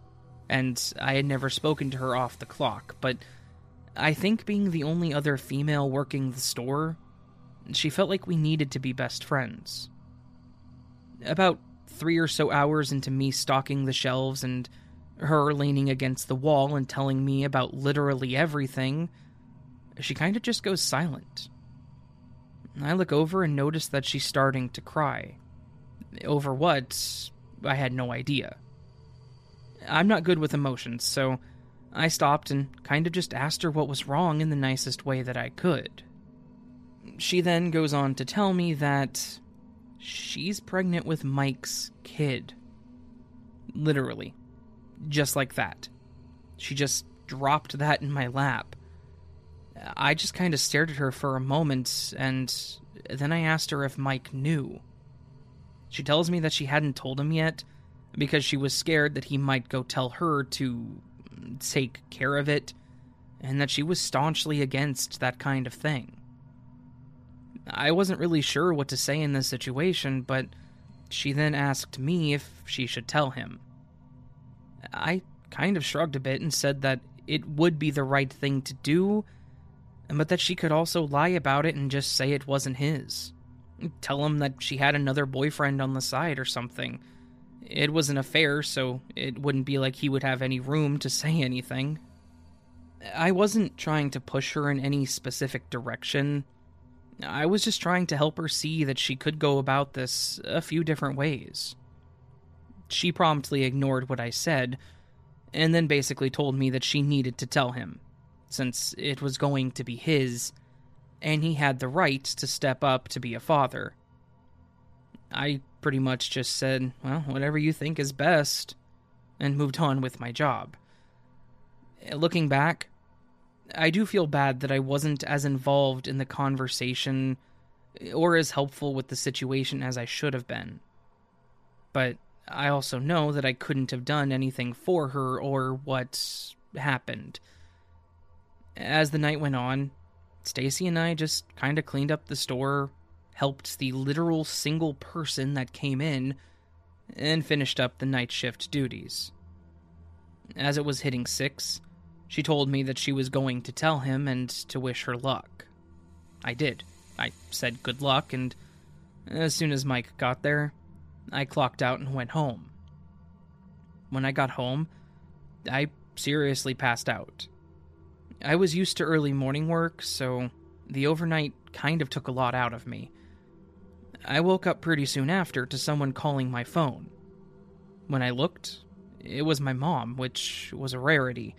and I had never spoken to her off the clock, but I think being the only other female working the store, she felt like we needed to be best friends. About three or so hours into me stocking the shelves and her leaning against the wall and telling me about literally everything, she kind of just goes silent. I look over and notice that she's starting to cry. Over what? I had no idea. I'm not good with emotions, so I stopped and kind of just asked her what was wrong in the nicest way that I could. She then goes on to tell me that she's pregnant with Mike's kid. Literally. Just like that. She just dropped that in my lap. I just kind of stared at her for a moment, and then I asked her if Mike knew. She tells me that she hadn't told him yet because she was scared that he might go tell her to take care of it, and that she was staunchly against that kind of thing. I wasn't really sure what to say in this situation, but she then asked me if she should tell him. I kind of shrugged a bit and said that it would be the right thing to do, but that she could also lie about it and just say it wasn't his. Tell him that she had another boyfriend on the side or something. It was an affair, so it wouldn't be like he would have any room to say anything. I wasn't trying to push her in any specific direction. I was just trying to help her see that she could go about this a few different ways. She promptly ignored what I said, and then basically told me that she needed to tell him, since it was going to be his, and he had the right to step up to be a father. I pretty much just said, well, whatever you think is best, and moved on with my job. Uh, looking back, I do feel bad that I wasn't as involved in the conversation uh, or as helpful with the situation as I should have been. But I also know that I couldn't have done anything for her or what happened. As the night went on, Stacy and I just kind of cleaned up the store, helped the literal single person that came in, and finished up the night shift duties. As it was hitting 6, she told me that she was going to tell him and to wish her luck. I did. I said good luck, and as soon as Mike got there, I clocked out and went home. When I got home, I seriously passed out. I was used to early morning work, so the overnight kind of took a lot out of me. I woke up pretty soon after to someone calling my phone. When I looked, it was my mom, which was a rarity.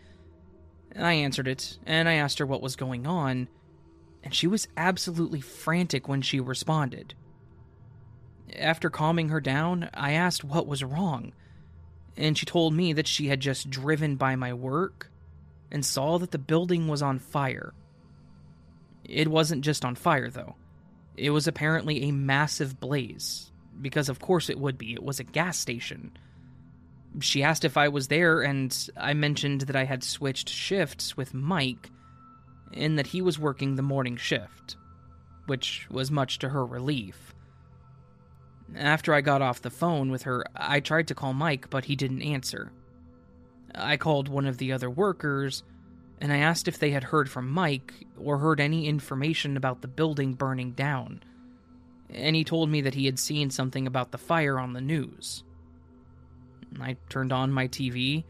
I answered it, and I asked her what was going on, and she was absolutely frantic when she responded. After calming her down, I asked what was wrong, and she told me that she had just driven by my work and saw that the building was on fire. It wasn't just on fire, though. It was apparently a massive blaze, because of course it would be, it was a gas station. She asked if I was there, and I mentioned that I had switched shifts with Mike, and that he was working the morning shift, which was much to her relief. After I got off the phone with her, I tried to call Mike, but he didn't answer. I called one of the other workers, and I asked if they had heard from Mike or heard any information about the building burning down. And he told me that he had seen something about the fire on the news. I turned on my TV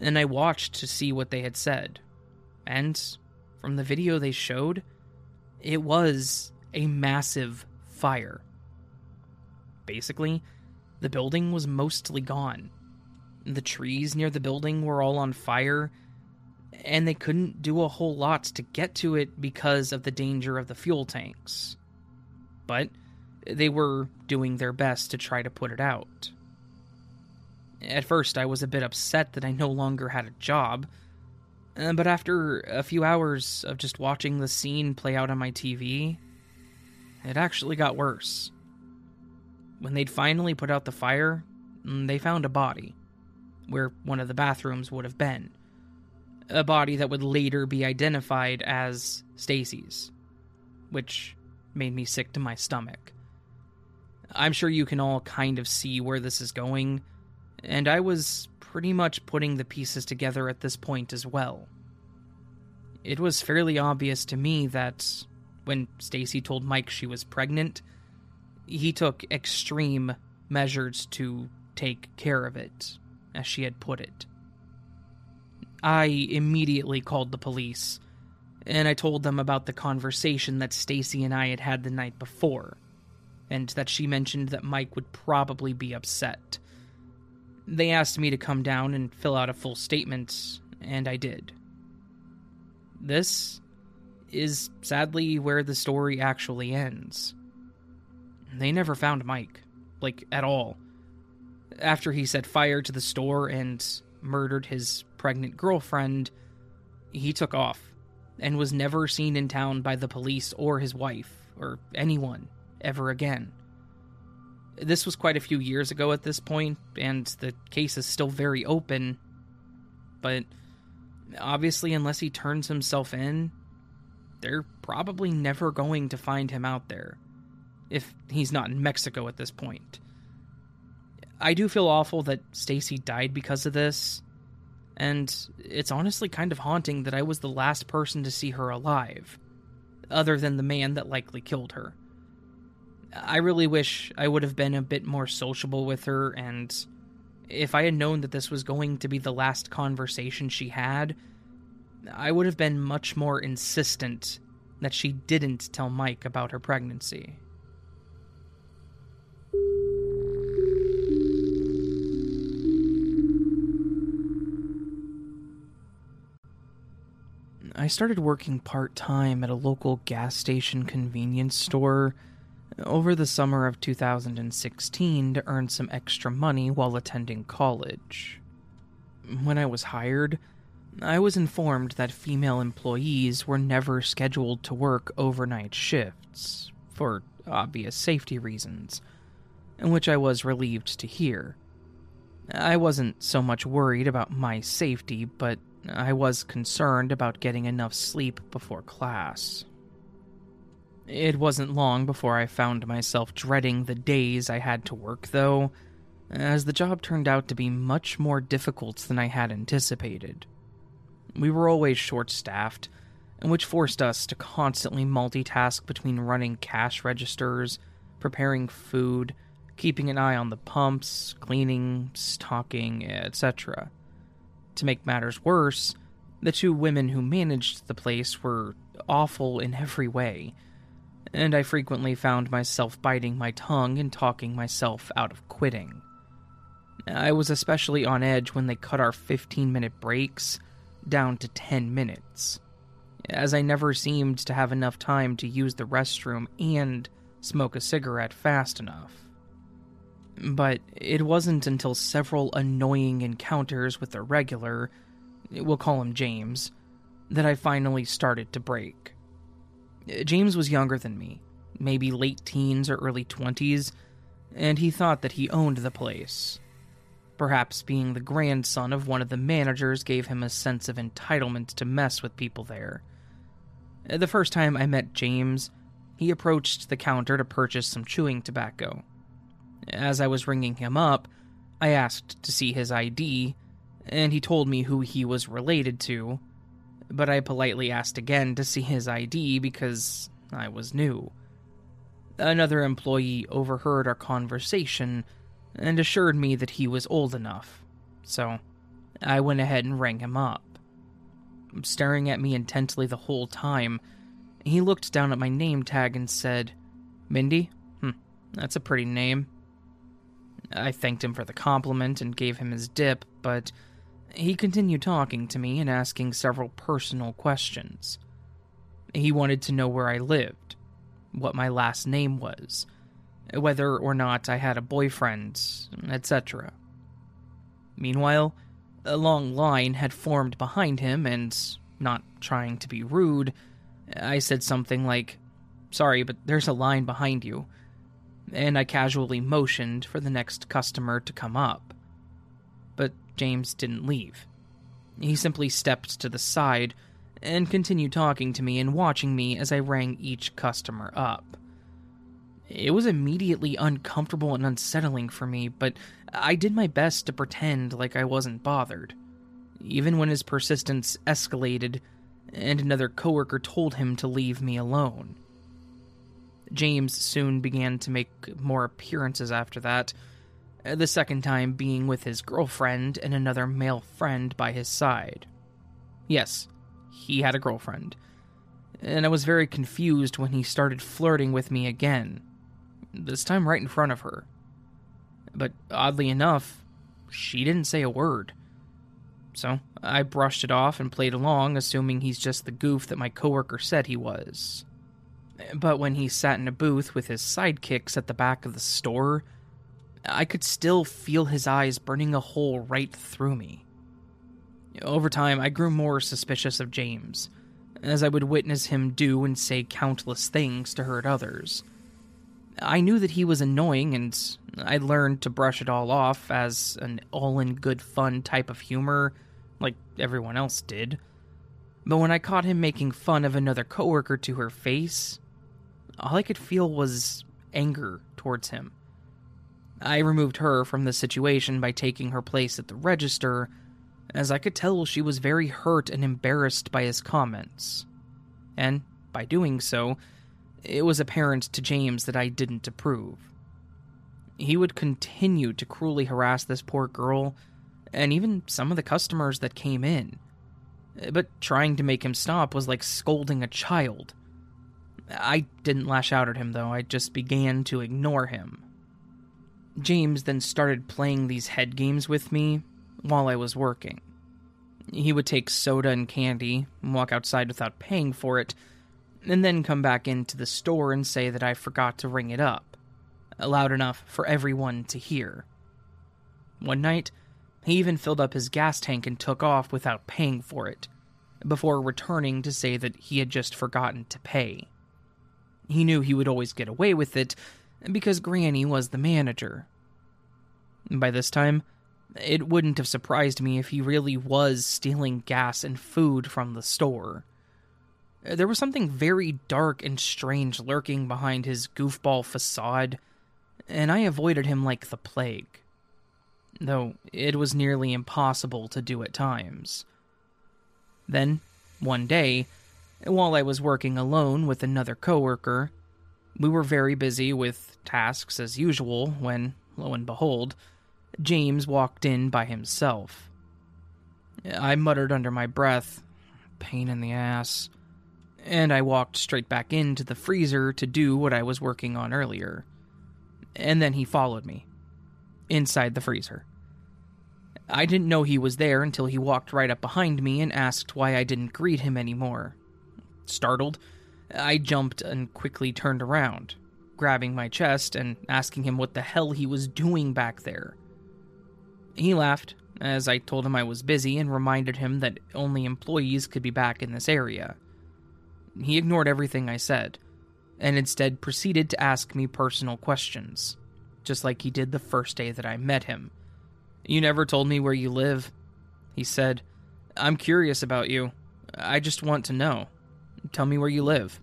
and I watched to see what they had said. And from the video they showed, it was a massive fire. Basically, the building was mostly gone. The trees near the building were all on fire, and they couldn't do a whole lot to get to it because of the danger of the fuel tanks. But they were doing their best to try to put it out. At first, I was a bit upset that I no longer had a job, uh, but after a few hours of just watching the scene play out on my TV, it actually got worse. When they'd finally put out the fire, mm, they found a body, where one of the bathrooms would have been. A body that would later be identified as Stacy's, which made me sick to my stomach. I'm sure you can all kind of see where this is going, and I was pretty much putting the pieces together at this point as well. It was fairly obvious to me that when Stacy told Mike she was pregnant, he took extreme measures to take care of it, as she had put it. I immediately called the police, and I told them about the conversation that Stacy and I had had the night before, and that she mentioned that Mike would probably be upset. They asked me to come down and fill out a full statement, and I did. This is sadly where the story actually ends. They never found Mike, like at all. After he set fire to the store and murdered his pregnant girlfriend, he took off and was never seen in town by the police or his wife or anyone ever again. This was quite a few years ago at this point, and the case is still very open. But obviously, unless he turns himself in, they're probably never going to find him out there. If he's not in Mexico at this point. I do feel awful that Stacy died because of this, and it's honestly kind of haunting that I was the last person to see her alive, other than the man that likely killed her. I really wish I would have been a bit more sociable with her, and if I had known that this was going to be the last conversation she had, I would have been much more insistent that she didn't tell Mike about her pregnancy. I started working part time at a local gas station convenience store over the summer of 2016 to earn some extra money while attending college. When I was hired, I was informed that female employees were never scheduled to work overnight shifts, for obvious safety reasons, which I was relieved to hear. I wasn't so much worried about my safety, but I was concerned about getting enough sleep before class. It wasn't long before I found myself dreading the days I had to work, though, as the job turned out to be much more difficult than I had anticipated. We were always short staffed, which forced us to constantly multitask between running cash registers, preparing food, keeping an eye on the pumps, cleaning, stocking, etc. To make matters worse, the two women who managed the place were awful in every way, and I frequently found myself biting my tongue and talking myself out of quitting. I was especially on edge when they cut our 15 minute breaks down to 10 minutes, as I never seemed to have enough time to use the restroom and smoke a cigarette fast enough. But it wasn't until several annoying encounters with the regular, we'll call him James, that I finally started to break. James was younger than me, maybe late teens or early 20s, and he thought that he owned the place. Perhaps being the grandson of one of the managers gave him a sense of entitlement to mess with people there. The first time I met James, he approached the counter to purchase some chewing tobacco. As I was ringing him up, I asked to see his ID, and he told me who he was related to, but I politely asked again to see his ID because I was new. Another employee overheard our conversation and assured me that he was old enough, so I went ahead and rang him up. Staring at me intently the whole time, he looked down at my name tag and said, Mindy? Hmm, that's a pretty name. I thanked him for the compliment and gave him his dip, but he continued talking to me and asking several personal questions. He wanted to know where I lived, what my last name was, whether or not I had a boyfriend, etc. Meanwhile, a long line had formed behind him, and, not trying to be rude, I said something like, Sorry, but there's a line behind you and I casually motioned for the next customer to come up. But James didn't leave. He simply stepped to the side and continued talking to me and watching me as I rang each customer up. It was immediately uncomfortable and unsettling for me, but I did my best to pretend like I wasn't bothered. Even when his persistence escalated and another coworker told him to leave me alone. James soon began to make more appearances after that, uh, the second time being with his girlfriend and another male friend by his side. Yes, he had a girlfriend, and I was very confused when he started flirting with me again, this time right in front of her. But oddly enough, she didn't say a word. So I brushed it off and played along, assuming he's just the goof that my coworker said he was. But when he sat in a booth with his sidekicks at the back of the store, I could still feel his eyes burning a hole right through me. Over time, I grew more suspicious of James, as I would witness him do and say countless things to hurt others. I knew that he was annoying, and I learned to brush it all off as an all in good fun type of humor, like everyone else did. But when I caught him making fun of another coworker to her face, all I could feel was anger towards him. I removed her from the situation by taking her place at the register, as I could tell she was very hurt and embarrassed by his comments. And by doing so, it was apparent to James that I didn't approve. He would continue to cruelly harass this poor girl, and even some of the customers that came in. But trying to make him stop was like scolding a child. I didn't lash out at him, though, I just began to ignore him. James then started playing these head games with me while I was working. He would take soda and candy, and walk outside without paying for it, and then come back into the store and say that I forgot to ring it up, loud enough for everyone to hear. One night, he even filled up his gas tank and took off without paying for it, before returning to say that he had just forgotten to pay. He knew he would always get away with it because Granny was the manager. By this time, it wouldn't have surprised me if he really was stealing gas and food from the store. There was something very dark and strange lurking behind his goofball facade, and I avoided him like the plague. Though it was nearly impossible to do at times. Then, one day, while I was working alone with another coworker, we were very busy with tasks as usual when, lo and behold, James walked in by himself. I muttered under my breath, pain in the ass and I walked straight back into the freezer to do what I was working on earlier. And then he followed me inside the freezer. I didn't know he was there until he walked right up behind me and asked why I didn't greet him anymore. Startled, I jumped and quickly turned around, grabbing my chest and asking him what the hell he was doing back there. He laughed as I told him I was busy and reminded him that only employees could be back in this area. He ignored everything I said, and instead proceeded to ask me personal questions, just like he did the first day that I met him. You never told me where you live, he said. I'm curious about you. I just want to know. Tell me where you live.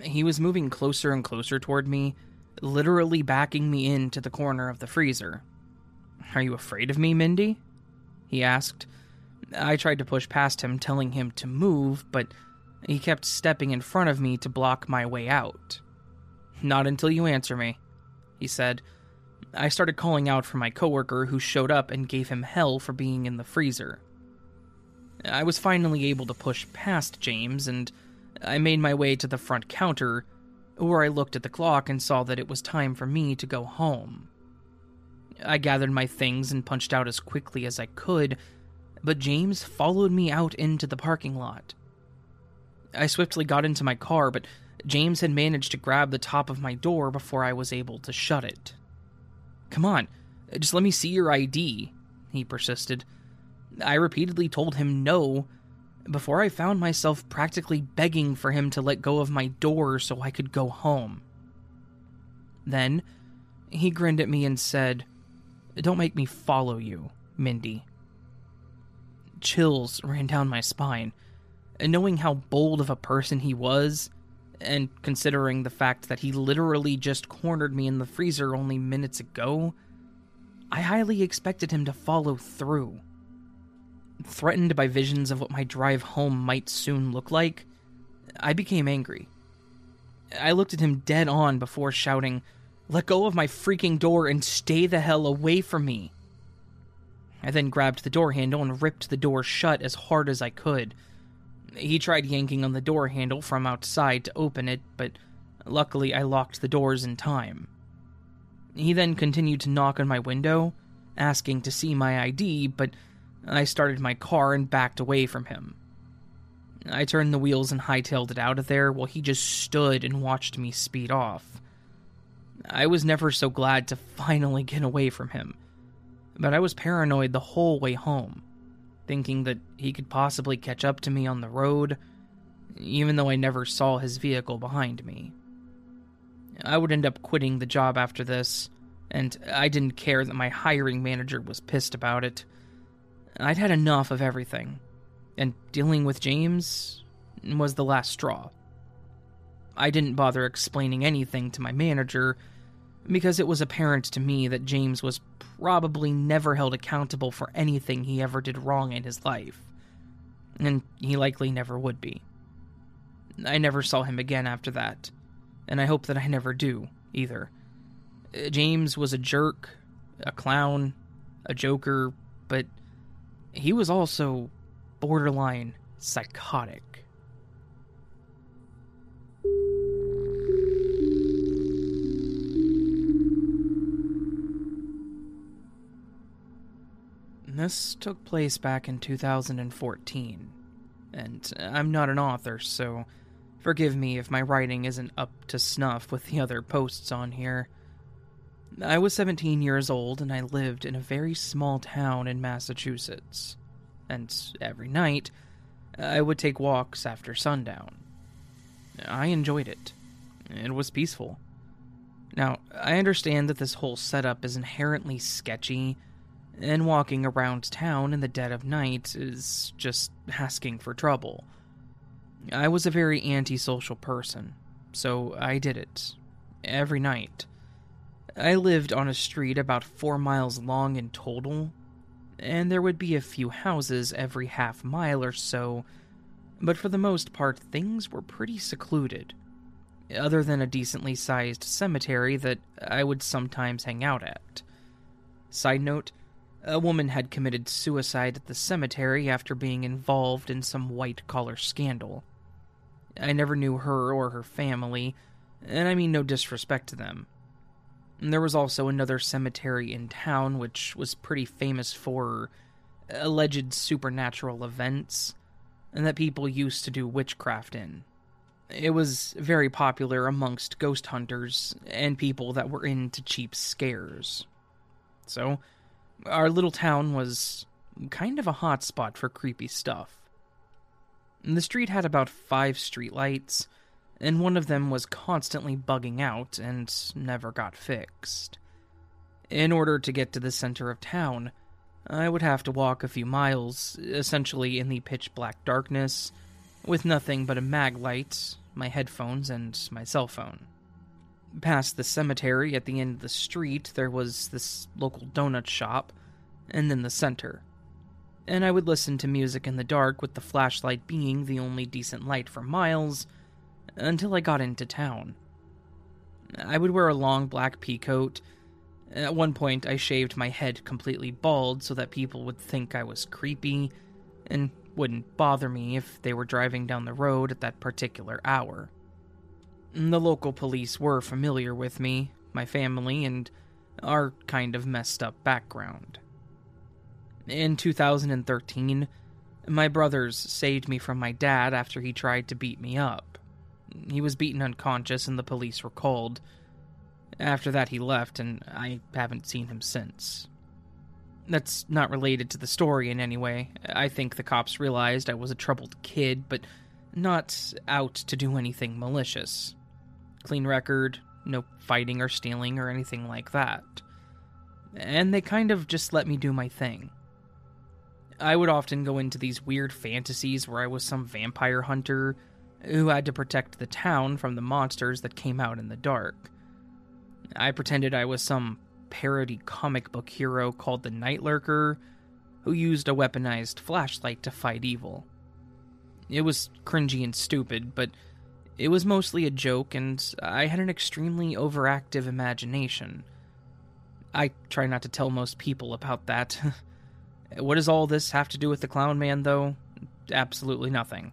He was moving closer and closer toward me, literally backing me into the corner of the freezer. Are you afraid of me, Mindy? He asked. I tried to push past him, telling him to move, but he kept stepping in front of me to block my way out. Not until you answer me, he said. I started calling out for my coworker who showed up and gave him hell for being in the freezer. I was finally able to push past James and I made my way to the front counter where I looked at the clock and saw that it was time for me to go home. I gathered my things and punched out as quickly as I could, but James followed me out into the parking lot. I swiftly got into my car, but James had managed to grab the top of my door before I was able to shut it. Come on, just let me see your ID, he persisted. I repeatedly told him no before I found myself practically begging for him to let go of my door so I could go home. Then, he grinned at me and said, Don't make me follow you, Mindy. Chills ran down my spine knowing how bold of a person he was, and considering the fact that he literally just cornered me in the freezer only minutes ago, I highly expected him to follow through. Threatened by visions of what my drive home might soon look like, I became angry. I looked at him dead on before shouting, Let go of my freaking door and stay the hell away from me. I then grabbed the door handle and ripped the door shut as hard as I could He tried yanking on the door handle from outside to open it, but luckily I locked the doors in time. He then continued to knock on my window, asking to see my ID, but I started my car and backed away from him. I turned the wheels and hightailed it out of there while he just stood and watched me speed off. I was never so glad to finally get away from him, but I was paranoid the whole way home, thinking that he could possibly catch up to me on the road, even though I never saw his vehicle behind me. I would end up quitting the job after this, and I didn't care that my hiring manager was pissed about it. I'd had enough of everything, and dealing with James was the last straw. I didn't bother explaining anything to my manager because it was apparent to me that James was probably never held accountable for anything he ever did wrong in his life, and he likely never would be. I never saw him again after that, and I hope that I never do either. Uh, James was a jerk, a clown, a joker, but he was also borderline psychotic. This took place back in 2014, and uh, I'm not an author, so forgive me if my writing isn't up to snuff with the other posts on here. I was 17 years old and I lived in a very small town in Massachusetts. And every night, I would take walks after sundown. I enjoyed it. It was peaceful. Now, I understand that this whole setup is inherently sketchy, and walking around town in the dead of night is just asking for trouble. I was a very antisocial person, so I did it. Every night. I lived on a street about four miles long in total, and there would be a few houses every half mile or so, but for the most part, things were pretty secluded, other than a decently sized cemetery that I would sometimes hang out at. Side note, a woman had committed suicide at the cemetery after being involved in some white collar scandal. I never knew her or her family, and I mean no disrespect to them. There was also another cemetery in town which was pretty famous for alleged supernatural events and that people used to do witchcraft in. It was very popular amongst ghost hunters and people that were into cheap scares. So, our little town was kind of a hotspot for creepy stuff. The street had about five streetlights, and one of them was constantly bugging out and never got fixed. In order to get to the center of town, I would have to walk a few miles, essentially in the pitch black darkness, with nothing but a mag light, my headphones, and my cell phone. Past the cemetery at the end of the street, there was this local donut shop, and then the center. And I would listen to music in the dark with the flashlight being the only decent light for miles until I got into town. I would wear a long black pea coat. At one point, I shaved my head completely bald so that people would think I was creepy and wouldn't bother me if they were driving down the road at that particular hour. The local police were familiar with me, my family, and our kind of messed up background. In 2013, my brothers saved me from my dad after he tried to beat me up. He was beaten unconscious and the police were called. After that, he left, and I haven't seen him since. That's not related to the story in any way. I think the cops realized I was a troubled kid, but not out to do anything malicious. Clean record, no fighting or stealing or anything like that. And they kind of just let me do my thing. I would often go into these weird fantasies where I was some vampire hunter who had to protect the town from the monsters that came out in the dark. I pretended I was some parody comic book hero called the Night Lurker who used a weaponized flashlight to fight evil. It was cringy and stupid, but it was mostly a joke, and I had an extremely overactive imagination. I try not to tell most people about that. what does all this have to do with the Clown Man, though? Absolutely nothing.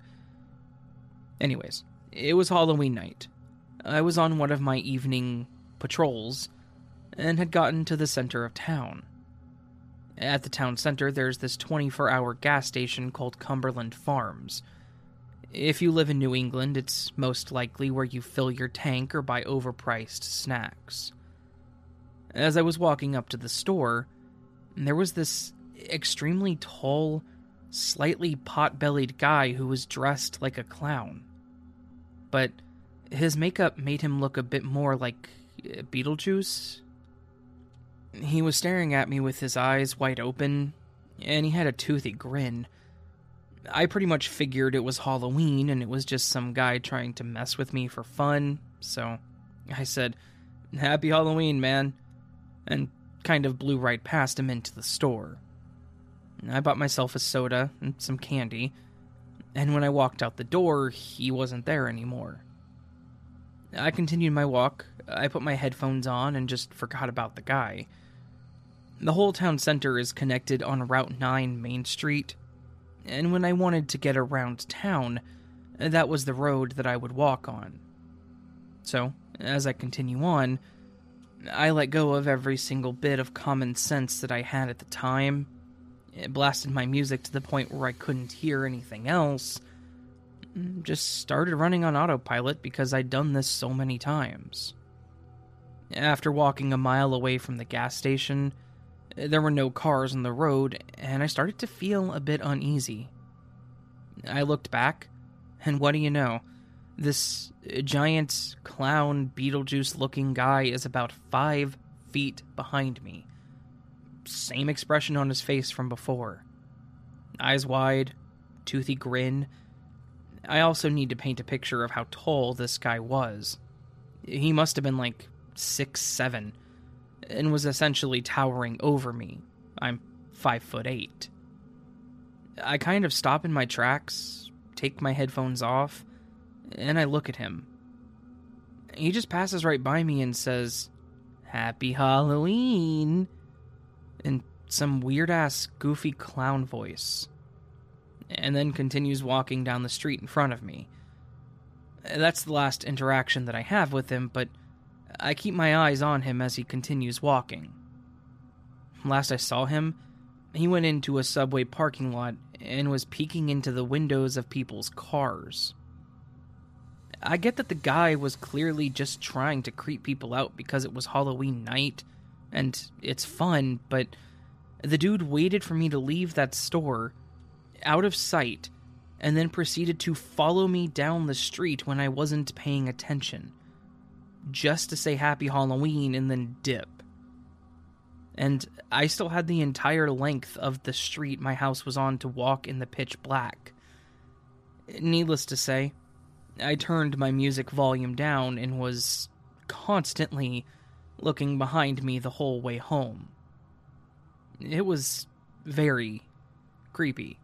Anyways, it was Halloween night. I was on one of my evening patrols and had gotten to the center of town. At the town center, there's this 24 hour gas station called Cumberland Farms. If you live in New England, it's most likely where you fill your tank or buy overpriced snacks. As I was walking up to the store, there was this extremely tall, slightly pot bellied guy who was dressed like a clown. But his makeup made him look a bit more like uh, Beetlejuice. He was staring at me with his eyes wide open, and he had a toothy grin. I pretty much figured it was Halloween and it was just some guy trying to mess with me for fun, so I said, Happy Halloween, man, and kind of blew right past him into the store. I bought myself a soda and some candy, and when I walked out the door, he wasn't there anymore. I continued my walk. I put my headphones on and just forgot about the guy. The whole town center is connected on Route 9 Main Street, and when I wanted to get around town, that was the road that I would walk on. So, as I continue on, I let go of every single bit of common sense that I had at the time. It blasted my music to the point where I couldn't hear anything else. Mm, just started running on autopilot because I'd done this so many times. After walking a mile away from the gas station, eh, there were no cars on the road, and I started to feel a bit uneasy. I looked back, and what do you know? This eh, giant clown Beetlejuice looking guy is about five feet behind me. Same expression on his face from before. Eyes wide, toothy grin. I also need to paint a picture of how tall this guy was. He must have been like six seven, and was essentially towering over me. I'm five foot eight. I kind of stop in my tracks, take my headphones off, and I look at him. He just passes right by me and says, Happy Halloween! Some weird ass, goofy clown voice. And then continues walking down the street in front of me. That's the last interaction that I have with him, but I keep my eyes on him as he continues walking. Last I saw him, he went into a subway parking lot and was peeking into the windows of people's cars. I get that the guy was clearly just trying to creep people out because it was Halloween night and it's fun, but the dude waited for me to leave that store out of sight and then proceeded to follow me down the street when I wasn't paying attention just to say happy Halloween and then dip. And I still had the entire length of the street my house was on to walk in the pitch black. Needless to say, I turned my music volume down and was constantly looking behind me the whole way home. It was very creepy.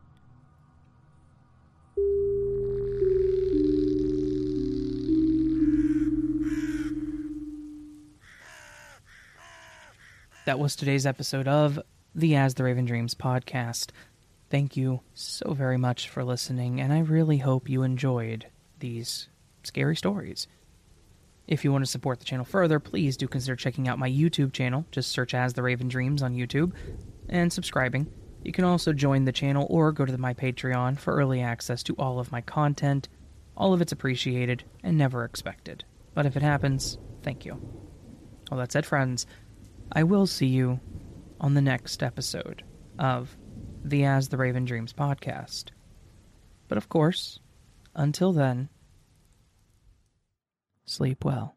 That was today's episode of the As the Raven Dreams podcast. Thank you so very much for listening, and I really hope you enjoyed these scary stories. If you want to support the channel further, please do consider checking out my YouTube channel. Just search as The Raven Dreams on YouTube and subscribing. You can also join the channel or go to my Patreon for early access to all of my content. All of it's appreciated and never expected. But if it happens, thank you. All that said, friends, I will see you on the next episode of the As the Raven Dreams podcast. But of course, until then, sleep well.